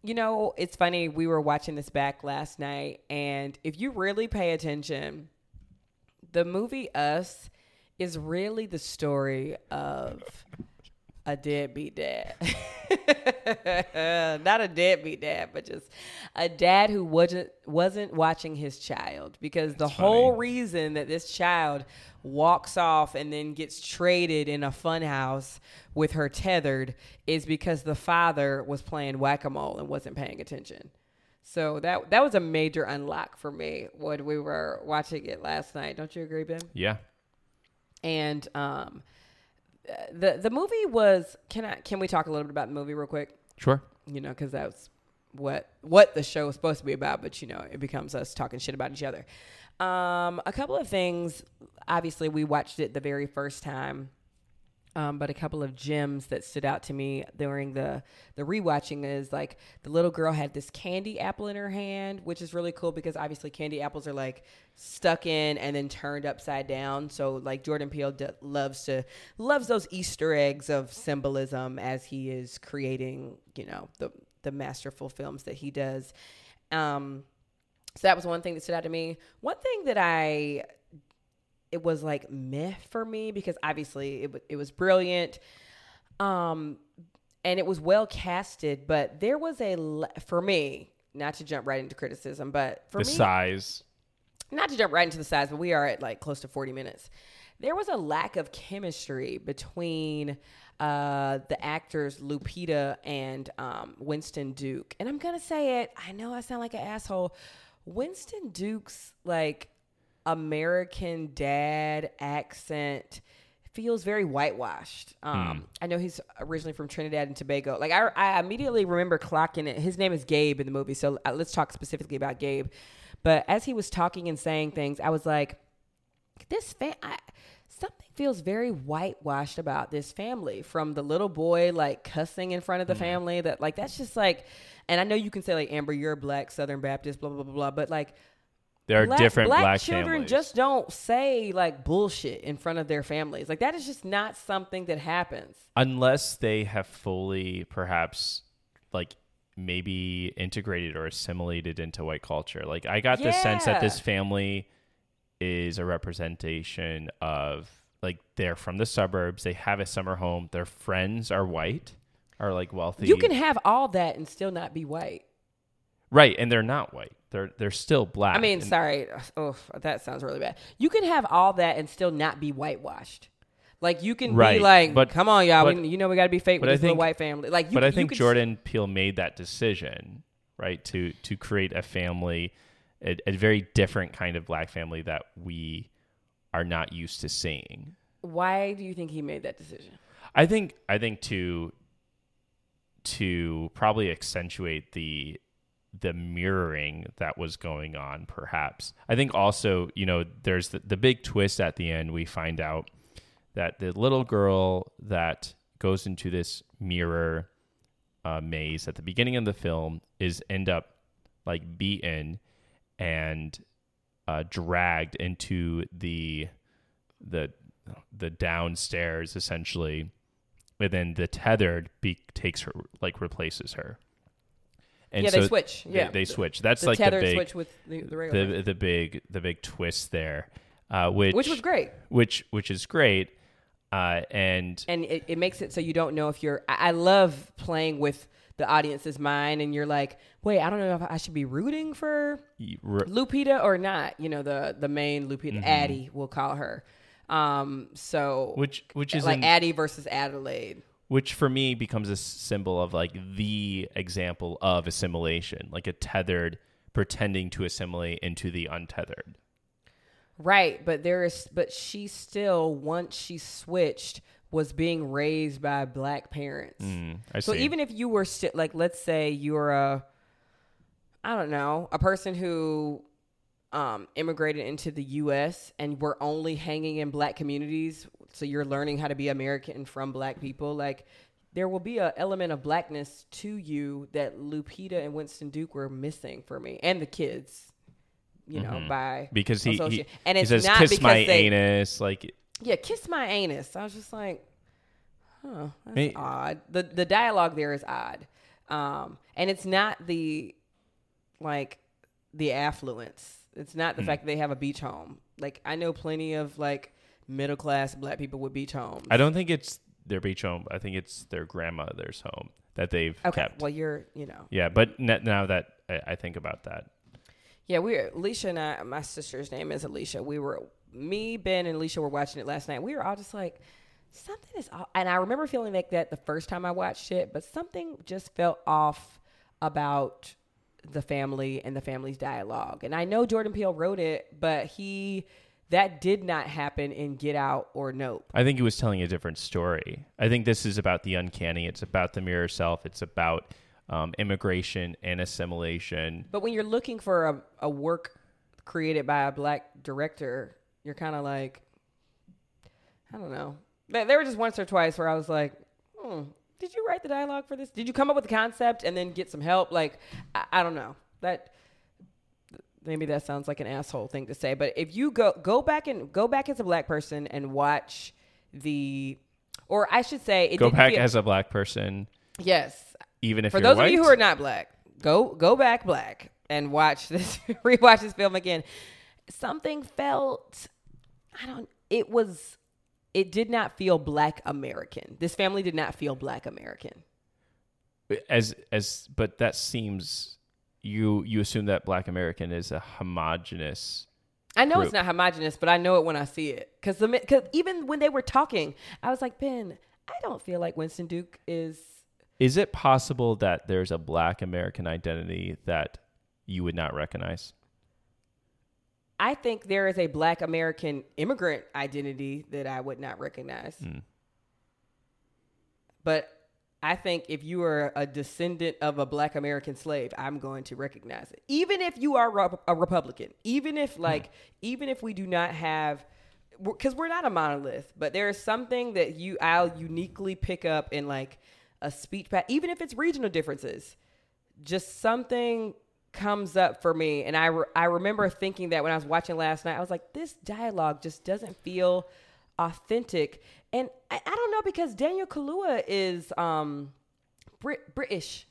You know, it's funny. We were watching this back last night, and if you really pay attention, the movie Us is really the story of a deadbeat dad. <laughs> Not a deadbeat dad, but just a dad who wasn't wasn't watching his child because the whole funny. reason that this child walks off and then gets traded in a funhouse with her tethered is because the father was playing whack-a-mole and wasn't paying attention. So that that was a major unlock for me when we were watching it last night. Don't you agree, Ben? Yeah. And um, the the movie was. Can I can we talk a little bit about the movie real quick? Sure. You know, because that's what what the show is supposed to be about. But you know, it becomes us talking shit about each other. Um, a couple of things. Obviously, we watched it the very first time. Um, but a couple of gems that stood out to me during the the rewatching is like the little girl had this candy apple in her hand, which is really cool because obviously candy apples are like stuck in and then turned upside down. So like Jordan Peele d- loves to loves those Easter eggs of symbolism as he is creating, you know, the the masterful films that he does. Um, so that was one thing that stood out to me. One thing that I it was like meh for me because obviously it, wa- it was brilliant um and it was well casted but there was a le- for me not to jump right into criticism but for the me size. not to jump right into the size but we are at like close to 40 minutes there was a lack of chemistry between uh, the actors Lupita and um, Winston Duke. And I'm going to say it. I know I sound like an asshole. Winston Duke's like American dad accent feels very whitewashed. Um, I know he's originally from Trinidad and Tobago. Like I, I immediately remember clocking it. His name is Gabe in the movie, so uh, let's talk specifically about Gabe. But as he was talking and saying things, I was like, this fam- I, something feels very whitewashed about this family from the little boy like cussing in front of the family that like that's just like and i know you can say like amber you're a black southern baptist blah blah blah blah but like There are black, different black, black, children families. just don't say like bullshit in front of their families. Like that is just not something that happens. Unless they have fully perhaps like maybe integrated or assimilated into white culture. Like i got the sense that this family is a representation of like they're from the suburbs. They have a summer home. Their friends are white are like wealthy. You can have all that and still not be white. Right and they're not white they're they're still black i mean And- sorry oh that sounds really bad you can have all that and still not be whitewashed like you can Right, be like, but- come on, y'all. but- we, you know we got to be fake with this little white family. Like, you, but I think Jordan Peele made that decision, right, to to create a family, a, a very different kind of black family that we are not used to seeing. Why do you think he made that decision? I think I think to to probably accentuate the the mirroring that was going on perhaps. I think also you know there's the, the big twist at the end. We find out that the little girl that goes into this mirror uh, maze at the beginning of the film is end up like beaten and uh, dragged into the the the downstairs essentially. And then the tethered be- takes her like replaces her and yeah, they switch. Yeah, they, switch that's the like the big switch with the, the regular, the, the big the big twist there uh, which which was great. which which is great uh, and and it, it makes it so you don't know if you're I, I love playing with the audience's mind and you're like wait i don't know if i should be rooting for lupita or not you know the the main lupita Mm-hmm. addie we'll call her um so which which is like in- addie versus adelaide which for me becomes a symbol of like the example of assimilation like a tethered pretending to assimilate into the untethered right but there is but she still once she switched was being raised by black parents Mm, So see. even if you were sti- like, let's say you're a, I don't know, a person who um, immigrated into the U.S. and were only hanging in black communities, so you're learning how to be American from black people, like. There will be an element of blackness to you that Lupita and Winston Duke were missing for me, and the kids, you know, by Mm-hmm. because he, he, and he it's says not kiss because my they, anus like yeah, kiss my anus. I was just like, huh, that's Hey. odd. The the dialogue there is odd. Um, and it's not the like the affluence. It's not the Hmm. fact that they have a beach home. Like I know plenty of like middle class black people with beach homes. I don't think it's their beach home I think it's their grandmother's home that they've Okay, kept well you're you know yeah but n- now that I, think about that yeah we Alicia and I my sister's name is Alicia. We were me Ben and Alicia were watching it last night. We were all just like something is off. And I remember feeling like that the first time I watched it, but something just felt off about the family and the family's dialogue. And I know Jordan Peele wrote it, but he that did not happen in Get Out or Nope. I think he was telling a different story. I think this is about the uncanny. It's about the mirror self. It's about um, immigration and assimilation. But when you're looking for a, a work created by a black director, you're kind of like, I don't know. There were just once or twice where I was like, hmm, did you write the dialogue for this? Did you come up with the concept and then get some help? Like, I, I don't know. That maybe that sounds like an asshole thing to say, but if you go go back and go back as a black person and watch the, or I should say, it Go back feel- as a black person, yes, even if for those white. of you who are not black, go go back black and watch this <laughs> rewatch this film again. Something felt I don't it was it did not feel black American. This family did not feel black American. as as but that seems you you assume that black American is a homogenous. I know Group. it's not homogenous, but I know it when I see it. Cuz cuz even when they were talking, I was like, "Ben, I don't feel like Winston Duke is Is it possible that there's a black American identity that you would not recognize? I think there is a black American immigrant identity that I would not recognize. Hmm. But I think if you are a descendant of a black American slave, I'm going to recognize it. Even if you are a Republican, even if hmm. like even if we do not have because we're not a monolith, but there is something that you I'll uniquely pick up in like a speech pat, even if it's regional differences. Just something comes up for me, and I re- I remember thinking that when I was watching last night, I was like, this dialogue just doesn't feel authentic, and I, I don't know because Daniel Kaluuya is um Brit- British.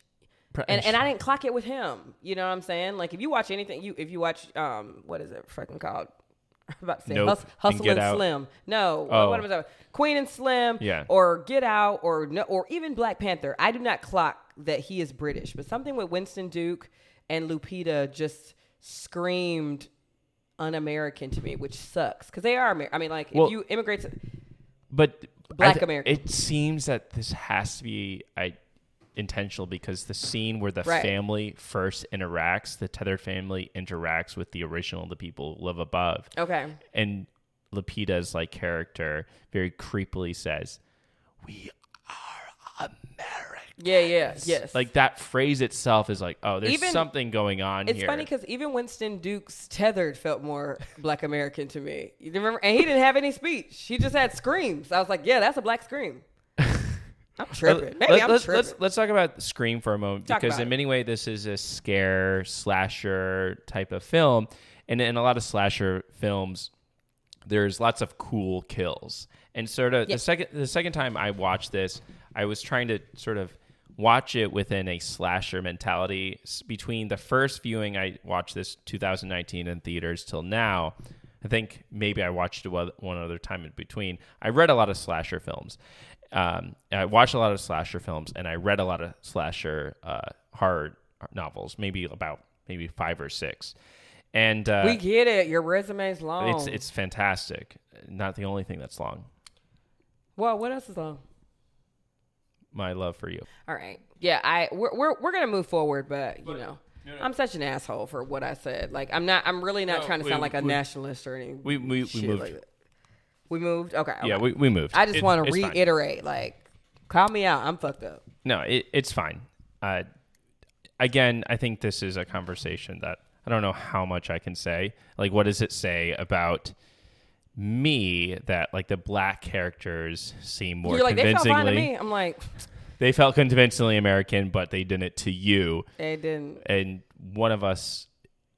And, and I didn't clock it with him. You know what I'm saying? Like if you watch anything, you if you watch um what is it fucking called? <laughs> I'm about to say Nope. Hus- And Hustle Get and Slim. No, Oh. what, what was that? Queen and Slim. Yeah. Or Get Out, or no, or even Black Panther. I do not clock that he is British, but something with Winston Duke and Lupita just screamed un-American to me, which sucks because they are. Amer- I mean, like Well- if you immigrate to but Black th- American. It seems that this has to be I, intentional because the scene where the Right. family first interacts, the tethered family interacts with the original, the people live above, okay, and Lupita's like character very creepily says, "We are American." Yeah, yeah, yes. Like that phrase itself is like, oh, there's Even- something going on It's here. funny because even Winston Duke's tethered felt more Black American to me. You remember? And he didn't have any speech. He just had screams. I was like, yeah, that's a black scream. <laughs> I'm tripping. Maybe Let- I'm let's, tripping. let's let's talk about Scream for a moment Talk because in many ways this is a scare slasher type of film, and in a lot of slasher films, there's lots of cool kills. And sort of Yeah. the second the second time I watched this, I was trying to sort of watch it within a slasher mentality. Between the first viewing I watched this 2019 in theaters till now, I think maybe I watched it one other time in between. I read a lot of slasher films. Um, I watched a lot of slasher films, and I read a lot of slasher uh, horror novels, maybe about maybe five or six. And uh, we get it. Your resume's long. it's it's fantastic. Not the only thing that's long. well, what else is long? My love for you. All right. Yeah, I we're we're, we're gonna move forward, but you know. I'm such an asshole for what I said. Like I'm not. I'm really not No, trying to we- sound like a we- nationalist or anything. We we, we moved. like. We moved. Okay. yeah, okay. we, we moved. I just It- want to it's fine. reiterate. Like, call me out. I'm fucked up. No, it, it's fine. Uh, again, I think this is a conversation that I don't know how much I can say. Like, what does it say about me that like the black characters seem more You're like they felt convincingly? fine to me. I'm like, <sniffs> They felt convincingly American, but they did it to you. they didn't. And one of us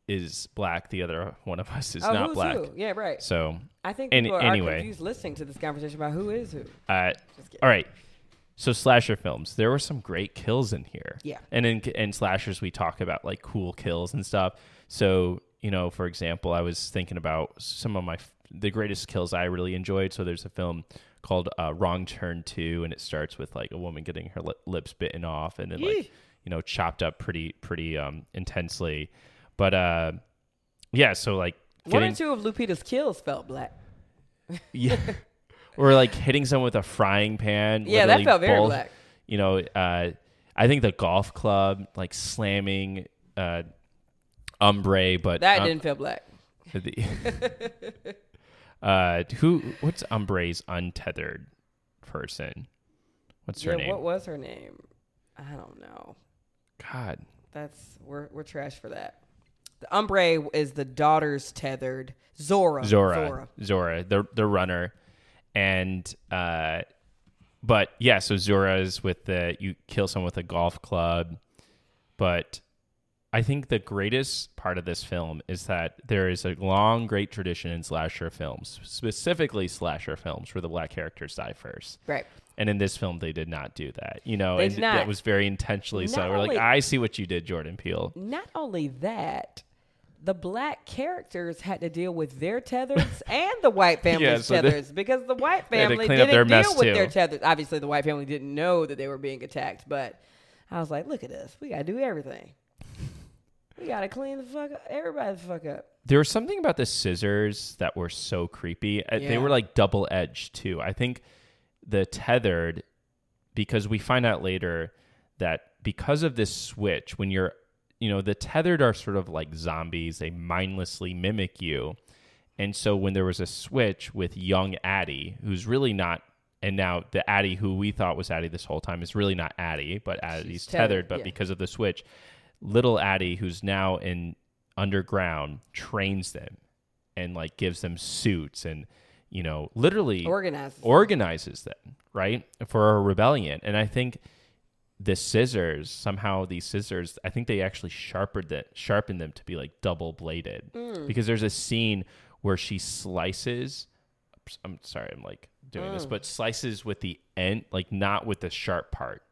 is black, the other one of us is oh, not black. who? Yeah, right. So, I think people are anyway. confused listening to this conversation about who is who. uh, Just all right. So slasher films, there were some great kills in here. Yeah. And in in slashers, we talk about like cool kills and stuff. So you know, for example, I was thinking about some of my the greatest kills I really enjoyed. So there's a film called uh, Wrong Turn Two, and it starts with like a woman getting her li- lips bitten off, and then like you know chopped up pretty pretty um intensely. But uh, yeah, so like One or two of Lupita's kills felt black. <laughs> yeah. or like hitting someone with a frying pan. Yeah, that felt very both- black. You know, uh, I think the golf club like slamming uh, Umbrae, but That um, didn't feel black. the, <laughs> <laughs> uh, who? What's Umbrae's untethered person? What's her yeah, name? what was her name? I don't know. God, That's we're we're trash for that. The Umbrae is the daughter's tethered Zora. Zora, Zora. Zora, the the runner, and uh, but yeah, so Zora is with the you kill someone with a golf club, but I think the greatest part of this film is that there is a long, great tradition in slasher films, specifically slasher films, where the black characters die first. Right. And in this film, they did not do that. You know, They and not. that was very intentionally so. We're like, I see what you did, Jordan Peele. Not only that, the black characters had to deal with their tethers <laughs> and the white family's Yeah, so they- tethers because the white <laughs> They family didn't deal with too. their tethers. Obviously, the white family didn't know that they were being attacked, but I was like, look at us. We got to do everything. We got to clean the fuck up. Everybody the fuck up. There was something about the scissors that were so creepy. Uh, They Yeah. were like double edged too. I think the tethered, because we find out later that because of this switch, when you're, you know, the tethered are sort of like zombies, they mindlessly mimic you. And so when there was a switch with young Addie, who's really not, and now the Addie who we thought was Addie this whole time is really not Addie, but Addie's tethered, tethered, but yeah. because of the switch, little Addie, who's now in underground, trains them and like gives them suits and, you know, literally Organized. organizes them, right? For a rebellion. And I think the scissors, somehow these scissors, I think they actually sharpened that sharpened them to be like double bladed. Mm. Because there's a scene where she slices I'm sorry, I'm like doing this, mm. but slices with the end, like not with the sharp part.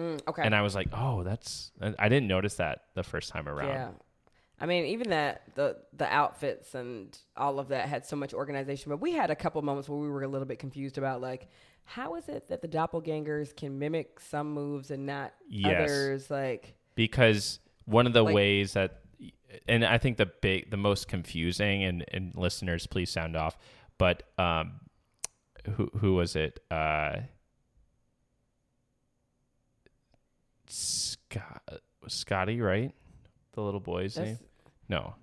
Mm, okay. And I was like, oh, that's I didn't notice that the first time around. Yeah. I mean, even that the the outfits and all of that had so much organization, but we had a couple moments where we were a little bit confused about like how is it that the doppelgangers can mimic some moves and not Yes. others? Like, because one of the Like- ways that and i think the big the most confusing and and listeners please sound off but um who who was it uh Scott, scotty right the little boy's that's name no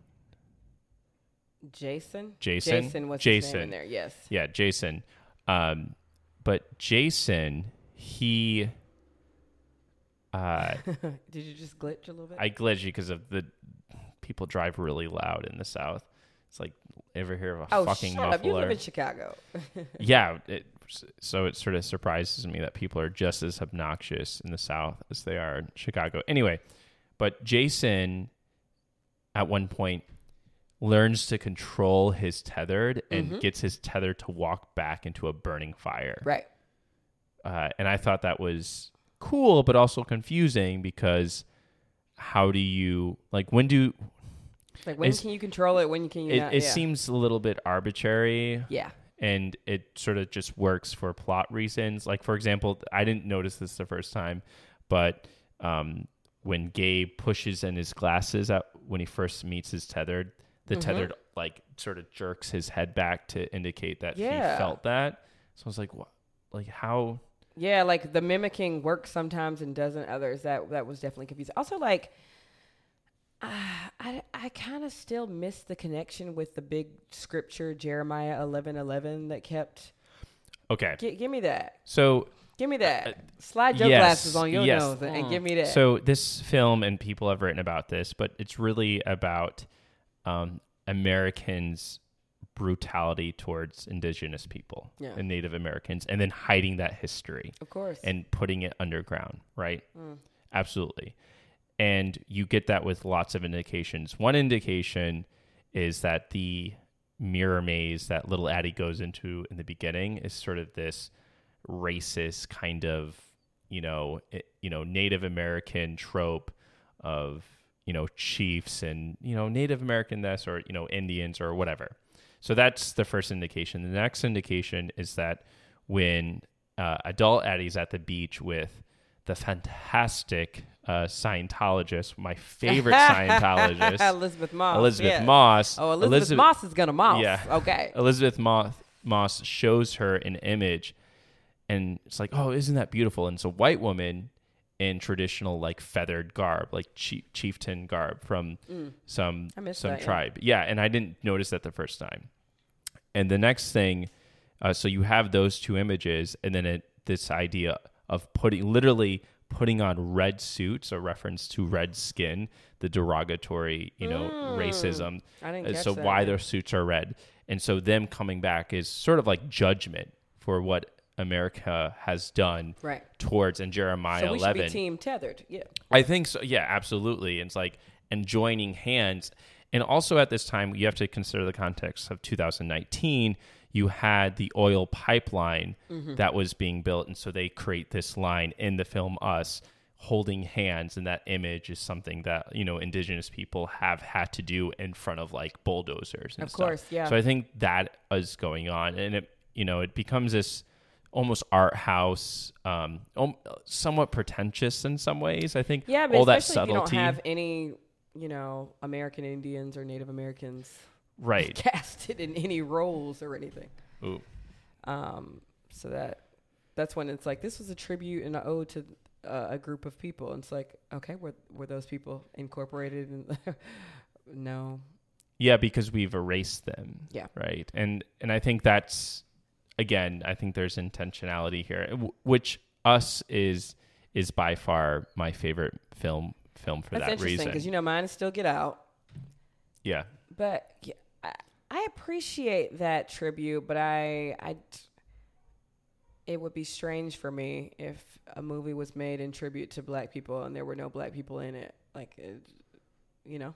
Jason. Jason? Jason was his name Jason. in there. Yes. yeah jason um but jason he Uh, <laughs> Did you just glitch a little bit? I glitch because of the people drive really loud in the South. It's like ever hear of a oh, fucking shut up! You live in Chicago. <laughs> yeah, it, so it sort of surprises me that people are just as obnoxious in the South as they are in Chicago. Anyway, but Jason at one point learns to control his tethered and Mm-hmm. gets his tether to walk back into a burning fire. right. Uh, and I thought that was cool, but also confusing because how do you like when do Like when can you control it? When can you it, not? it yeah. seems a little bit arbitrary Yeah. And it sort of just works for plot reasons. Like for example, I didn't notice this the first time, but um, when Gabe pushes in his glasses out when he first meets his tethered, the Mm-hmm. tethered like sort of jerks his head back to indicate that Yeah. he felt that. So I was like, what? Like how? Yeah, like the mimicking works sometimes and doesn't others. That that was definitely confusing. Also, like, uh, <sighs> I I kind of still miss the connection with the big scripture Jeremiah eleven eleven that kept. Okay, G- give me that. so Give me that. Slide your yes, glasses on your yes. nose and, and give me that. So this film, and people have written about this, but it's really about um, Americans' brutality towards indigenous people Yeah. and Native Americans, and then hiding that history of course. and putting it underground, right? Absolutely. And you get that with lots of indications. One indication is that the mirror maze that little Addie goes into in the beginning is sort of this racist kind of, you know, it, you know, Native American trope of, you know, chiefs and, you know, Native American this or, you know, Indians or whatever. So that's the first indication. The next indication is that when uh, adult Addie's at the beach with the fantastic uh, Scientologist, my <laughs> favorite Scientologist, Elisabeth Moss. Elisabeth yeah. Moss. Oh, Elisabeth, Moss is gonna moss. Yeah. Okay. <laughs> Elisabeth Moss, Moss shows her an image, and it's like, oh, isn't that beautiful? And it's a white woman in traditional like feathered garb, like chief, chieftain garb from some Mm. Missed some that, yeah. tribe. Yeah. and I didn't notice that the first time. And the next thing, uh, so you have those two images, and then it, this idea of putting literally putting on red suits, a reference to red skin, the derogatory, you know, racism. Mm. I didn't catch so that, why their suits are red, and so them coming back is sort of like judgment for what America has done Right. towards and Jeremiah So we should be team tethered. Yeah. I think so. Yeah, absolutely. And it's like and joining hands, and also at this time you have to consider the context of 2019. You had the oil pipeline Mm-hmm. that was being built, and so they create this line in the film Us holding hands, and that image is something that you know indigenous people have had to do in front of like bulldozers. And Of stuff. course, yeah. So I think that is going on, and it you know it becomes this almost art house, um, somewhat pretentious in some ways. I think Yeah, but all that especially if you subtlety, don't have any, you know, American Indians or Native Americans right? <laughs> casted in any roles or anything. Ooh. Um, so that that's when it's like this was a tribute and an ode to uh, a group of people. And it's like, okay, were were those people incorporated? In <laughs> no. Yeah, because we've erased them. Yeah. Right. And and I think that's again, I think there's intentionality here, w- which us is is by far my favorite film film for That's that interesting reason. because you know mine is still Get Out, yeah. but yeah, I, I appreciate that tribute, but I I it would be strange for me if a movie was made in tribute to black people and there were no black people in it. Like, it, you know,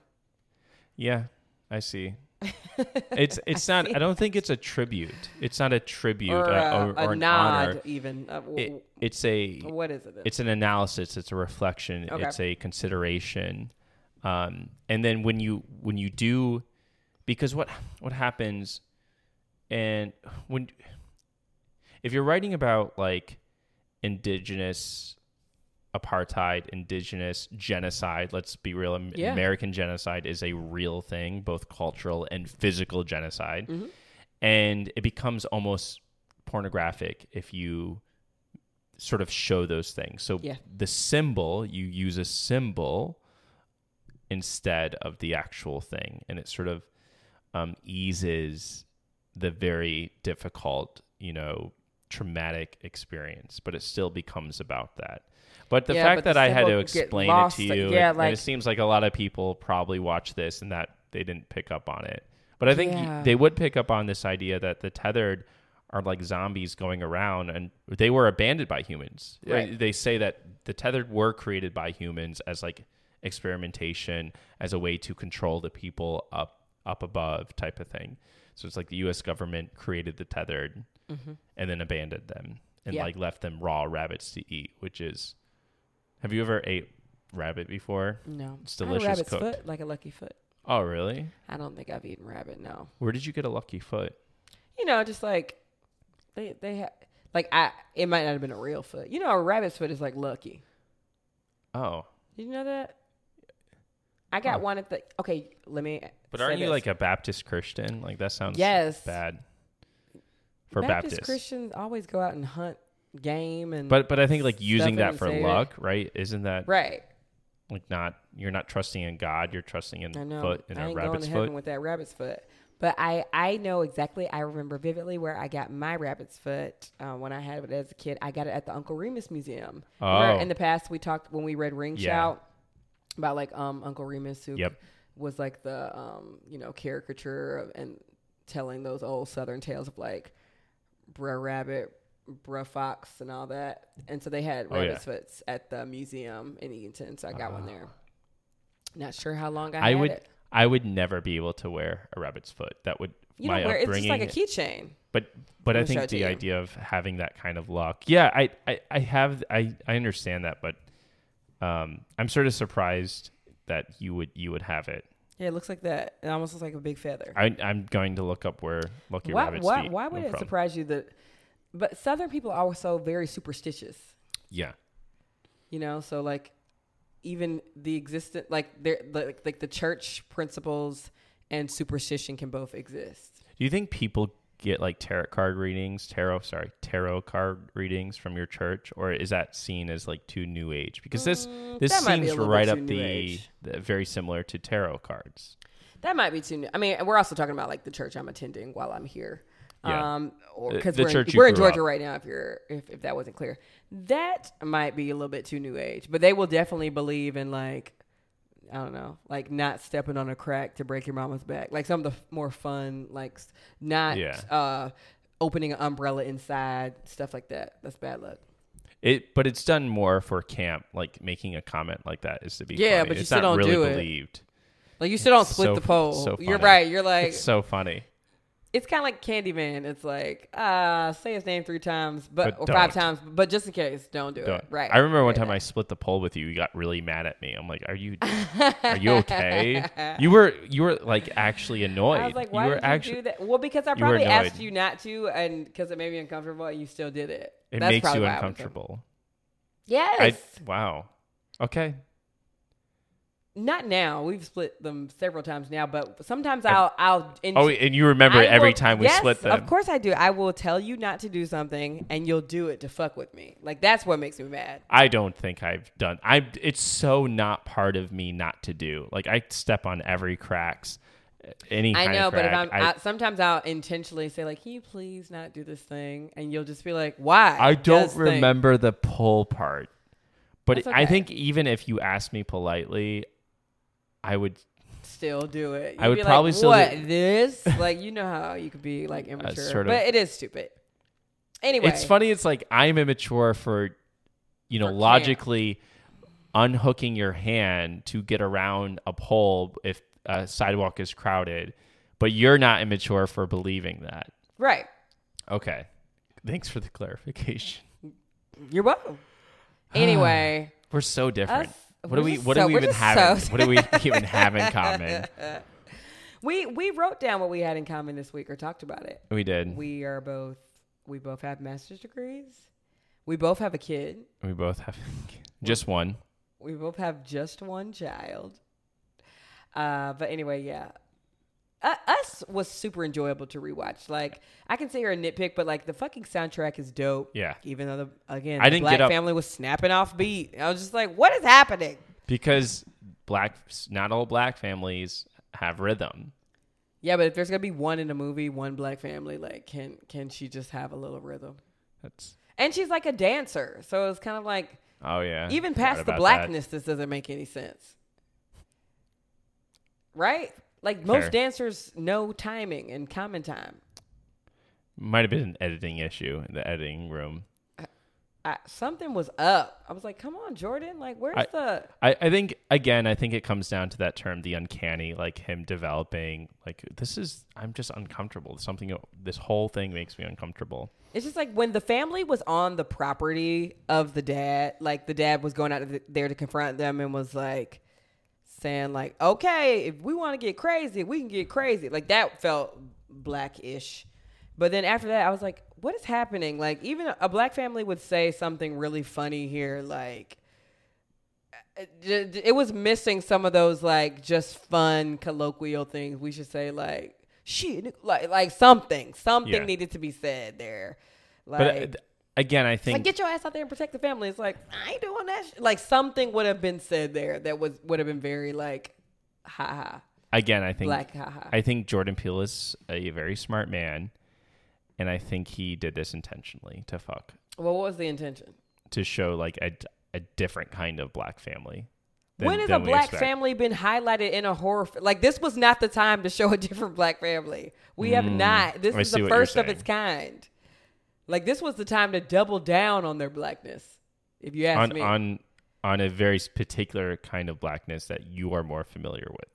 Yeah. I see. <laughs> It's it's not I don't think it's a tribute. It's not a tribute or, uh, uh, or, a or an nod, honor. even. Uh, w- It, it's a what is it? then? it's an analysis it's a reflection Okay. it's a consideration um, and then when you when you do because what what happens and when if you're writing about like indigenous apartheid indigenous genocide let's be real Yeah. american genocide is a real thing both cultural and physical genocide Mm-hmm. and it becomes almost pornographic if you sort of show those things. So Yeah. the symbol, you use a symbol instead of the actual thing, and it sort of um, eases the very difficult, you know, traumatic experience, but it still becomes about that. But the Yeah, fact but that I had to explain lost, it to you, yeah, and like- it seems like a lot of people probably watch this and that they didn't pick up on it. But I think Yeah. they would pick up on this idea that the tethered are like zombies going around and they were abandoned by humans. Right. They say that the tethered were created by humans as like experimentation as a way to control the people up up above type of thing. So it's like the US government created the tethered mm-hmm. and then abandoned them and Yeah. like left them raw rabbits to eat, which is Have you ever ate rabbit before? No, It's delicious rabbit's cooked. foot, like a lucky foot. Oh, really? I don't think I've eaten rabbit. No, Where did you get a lucky foot? you know, just like they they have like I it might not have been a real foot. You know, a rabbit's foot is like lucky. Oh. Did you know that? I got Huh. one at the. Okay, let me. But aren't you like a Baptist Christian? Like that sounds Yes. bad for Baptist Baptists. Christians always go out and hunt game and But but I think like using that for luck, right? Isn't that right. like not you're not trusting in God, you're trusting in I know. foot in I a rabbit's foot. with that rabbit's foot. But I, I know exactly. I remember vividly where I got my rabbit's foot uh, when I had it as a kid. I got it at the Uncle Remus Museum. Where Oh. in the past we talked when we read Ring Yeah. Shout about like um Uncle Remus who Yep. Was like the um you know caricature of, and telling those old Southern tales of like bruh rabbit, bruh fox, and all that. And so they had Oh, yeah. rabbit's foots at the museum in Eatonton. So I got one there. Not sure how long I, I had would it. I would never be able to wear a rabbit's foot. That would You my wear it's just like a keychain. but but I think the idea of having that kind of luck. Yeah, I, I, I have I, I understand that, but um I'm sort of surprised that you would you would have it. Yeah, it looks like that. It almost looks like a big feather. I I'm going to look up where Lucky Why, Rabbit's why, feet why would it from. surprise you that? But Southern people are also very superstitious. Yeah. You know, so like even the existent like there like, like the church principles and superstition can both exist. Do you think people get like tarot card readings, tarot, sorry, tarot card readings from your church, or is that seen as like too new age? Because this this Mm, be seems right up the, the very similar to tarot cards. That might be too. New. I mean, we're also talking about like the church I'm attending while I'm here. Yeah. Um, or because we're, in, we're in Georgia up. right now. If you're if, if that wasn't clear, that might be a little bit too new age. But they will definitely believe in like I don't know, like not stepping on a crack to break your mama's back. Like some of the f- more fun, like s- not Yeah. uh, opening an umbrella inside, stuff like that. That's bad luck. It, but it's done more for camp, like making a comment like that is to be Yeah, funny. but you it's still not don't really do it. believed. Like you still don't split So the pole. so You're funny. right. You're like It's so funny. It's kind of like Candyman. It's like, uh, say his name three times, but, But or five times, but just in case, don't do Don't. it. Right. I remember one time I split the pole with you. You got really mad at me. I'm like, "Are you, <laughs> are you okay?" you were, you were like actually annoyed. I was like, you why were did actually, do that? Well, because I you probably asked you not to, and because it made me uncomfortable, and you still did it. It That's makes you why I was uncomfortable. Yes. I wow. Okay. Not now. We've split them several times now, but sometimes I'll I'll. int- Oh, and you remember I every will- time we yes, split them. Of course I do. I will tell you not to do something, and you'll do it to fuck with me. Like that's what makes me mad. I don't think I've done. I. It's so not part of me not to do. Like I step on every cracks. Any I know, but if. I'm I, I, sometimes I'll intentionally say like, "Can you please not do this thing?" And you'll just be like, "Why?" I don't remember the pull part. But That's I think even if you ask me politely, I would. Still do it. I You'd would be probably like, still what do- this? like you know how you could be like <laughs> uh, immature, sort of- but it is stupid. Anyway, It's funny. It's like I'm immature for, you know, For logically unhooking your hand to get around a pole if a sidewalk is crowded, but you're not immature for believing that. right? Okay. Thanks for the clarification. You're welcome. Anyway, <sighs> We're so different. Us- what do we what so- do we even have? so- in- what do we <laughs> <laughs> even have in common? <laughs> we we wrote down what we had in common this week or talked about it. We did. We are both we both have master's degrees. We both have a kid. We both have just one. We both have just one child. Uh, but anyway, yeah. Uh, Us was super enjoyable to rewatch. Like I can sit here a nitpick, but like the fucking soundtrack is dope. Yeah. Even though the again I the didn't black get up- family was snapping off beat. I was just like, what is happening? Because black not all black families have rhythm. Yeah, but if there's gonna be one in a movie, one black family, like can can she just have a little rhythm? That's And she's like a dancer, so it's kind of like oh yeah. even Forgot past the about that. blackness, this doesn't make any sense, right? Like most Fair. dancers know timing and common time. might have been an editing issue in the editing room. I, something was up. I was like, "Come on, Jordan! Like, where's I- the?" I, I think again, I think it comes down to that term, the uncanny, like him developing like this is I'm just uncomfortable. Something this whole thing makes me uncomfortable. It's just like when the family was on the property of the dad, like the dad was going out th- there to confront them and was like saying like, "Okay, if we want to get crazy, we can get crazy." Like that felt blackish. But then after that, I was like, "What is happening?" Like even a- black family would say something really funny here, like it, it it was missing some of those like just fun colloquial things. We should say like shit, like like something, something Yeah. needed to be said there. Like, But uh, again, I think like get your ass out there and protect the family. It's like I ain't doing that. Sh-. Like something would have been said there that was would have been very like, ha ha, again, I think black ha ha. I think Jordan Peele is a very smart man, and I think he did this intentionally to fuck well, what was the intention? to show like a, a different kind of black family. than- when has a black expect. family been highlighted in a horror? F- like this was not the time to show a different black family. We have not. This Mm, I is the first of its kind. Like this was the time to double down on their blackness. If you ask on me, on on a very particular kind of blackness that you are more familiar with?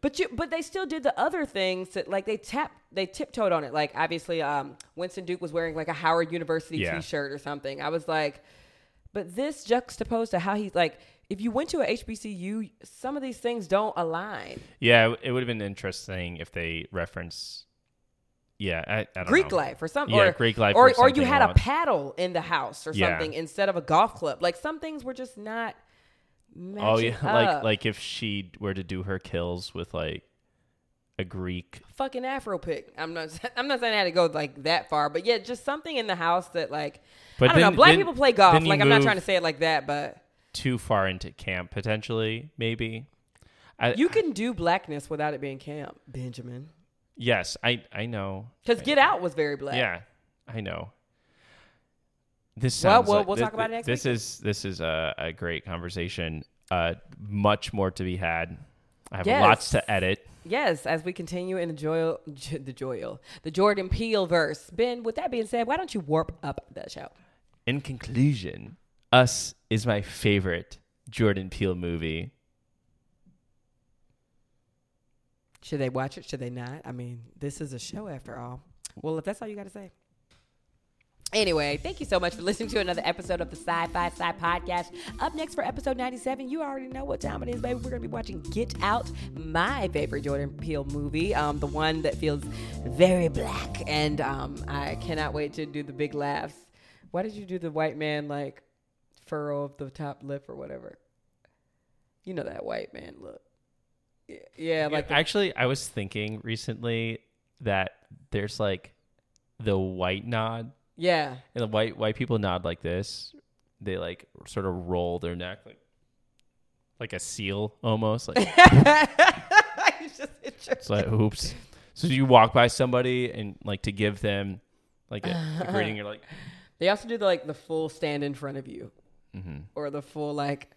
But you, but they still did the other things that like they tap, they tiptoed on it. Like obviously, um, Winston Duke was wearing like a Howard University Yeah. T-shirt or something. I was like, but this juxtaposed to how he's like, if you went to a HBCU, some of these things don't align. Yeah, it would have been interesting if they reference. Yeah, I, I don't know. Greek know. life or something, Yeah, or Greek life or or or you had a paddle in the house or Yeah. something instead of a golf club. Like some things were just not. Oh yeah, <laughs> like up. like if she were to do her kills with like a Greek. fucking Afro pick. I'm not. <laughs> I'm not saying I had to go like that far, but yeah, just something in the house that like. But I don't know. Black then- people play golf. Like I'm not trying to say it like that, but Too far into camp potentially, maybe. I, you can do blackness without it being camp, Benjamin. Yes, I I know. Because Get Out was very black. Yeah, I know. This Well, sounds we'll- like- we'll talk about it next This week. is this is a, a great conversation. Uh, much more to be had. I have Yes. lots to edit. Yes, as we continue in the Joel, the Joel, the Jordan Peele verse. Ben, with that being said, why don't you warp up the show? In conclusion, Us is my favorite Jordan Peele movie. Should they watch it? Should they not? I mean, this is a show after all. Well, if that's all you got to say. Anyway, thank you so much for listening to another episode of the Sci Fi Sigh Podcast. Up next for episode 97, you already know what time it is, baby. We're going to be watching Get Out, my favorite Jordan Peele movie, um, the one that feels very black. And um, I cannot wait to do the big laughs. Why did you do the white man, like, furrow of the top lip or whatever? You know that white man look. Yeah, like the Actually, I was thinking recently that there's like the white nod, Yeah. and the white white people nod like this. They like sort of roll their neck like like a seal almost. Like <laughs> just it's like oops. So you walk by somebody and like to give them like a, a <laughs> greeting, you're like they also do the, like the full stand in front of you, mm-hmm. or the full like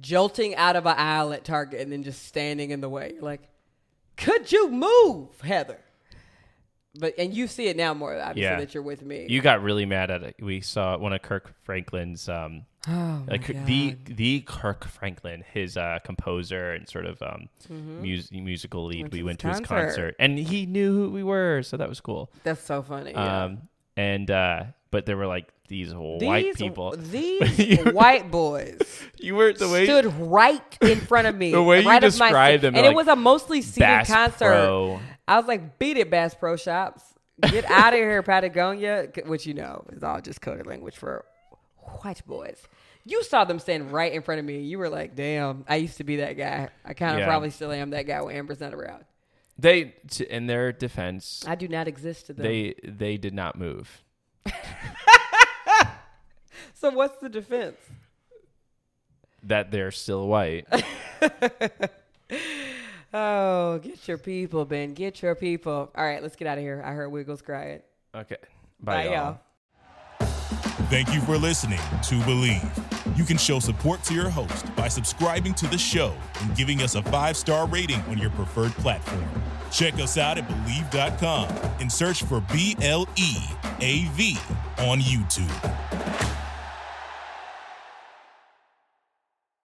jolting out of an aisle at Target and then just standing in the way. You're like, could you move, Heather? But and you see it now more obviously Yeah. that you're with me. You got really mad at it. We saw one of Kirk Franklin's um oh like God. the the Kirk Franklin, his uh, composer and sort of um, Mm-hmm. mus- musical lead. Went we went to his concert. concert, and he knew who we were, so that was cool. That's so funny. Yeah. Um, and uh, but there were like these white these, people. <laughs> These white boys <laughs> you were the way stood right in front of me. <laughs> The way you right of my described them, and like, it was a mostly seated Bass concert. Pro. I was like, beat it, Bass Pro Shops. Get out of here, Patagonia, which you know is all just coded language for white boys. You saw them stand right in front of me. You were like, damn, I used to be that guy. I kind of Yeah. probably still am that guy when Amber's not around. They, in their defense, I do not exist to them. they they did not move. <laughs> so what's the defense? That they're still white. <laughs> Oh, get your people, Ben. Get your people. All right, let's get out of here. I heard Wiggles crying. Okay. Bye, Bye, y'all. y'all. Thank you for listening to Bleav. You can show support to your host by subscribing to the show and giving us a five star rating on your preferred platform. Check us out at Bleav.com and search for B L E A V on YouTube.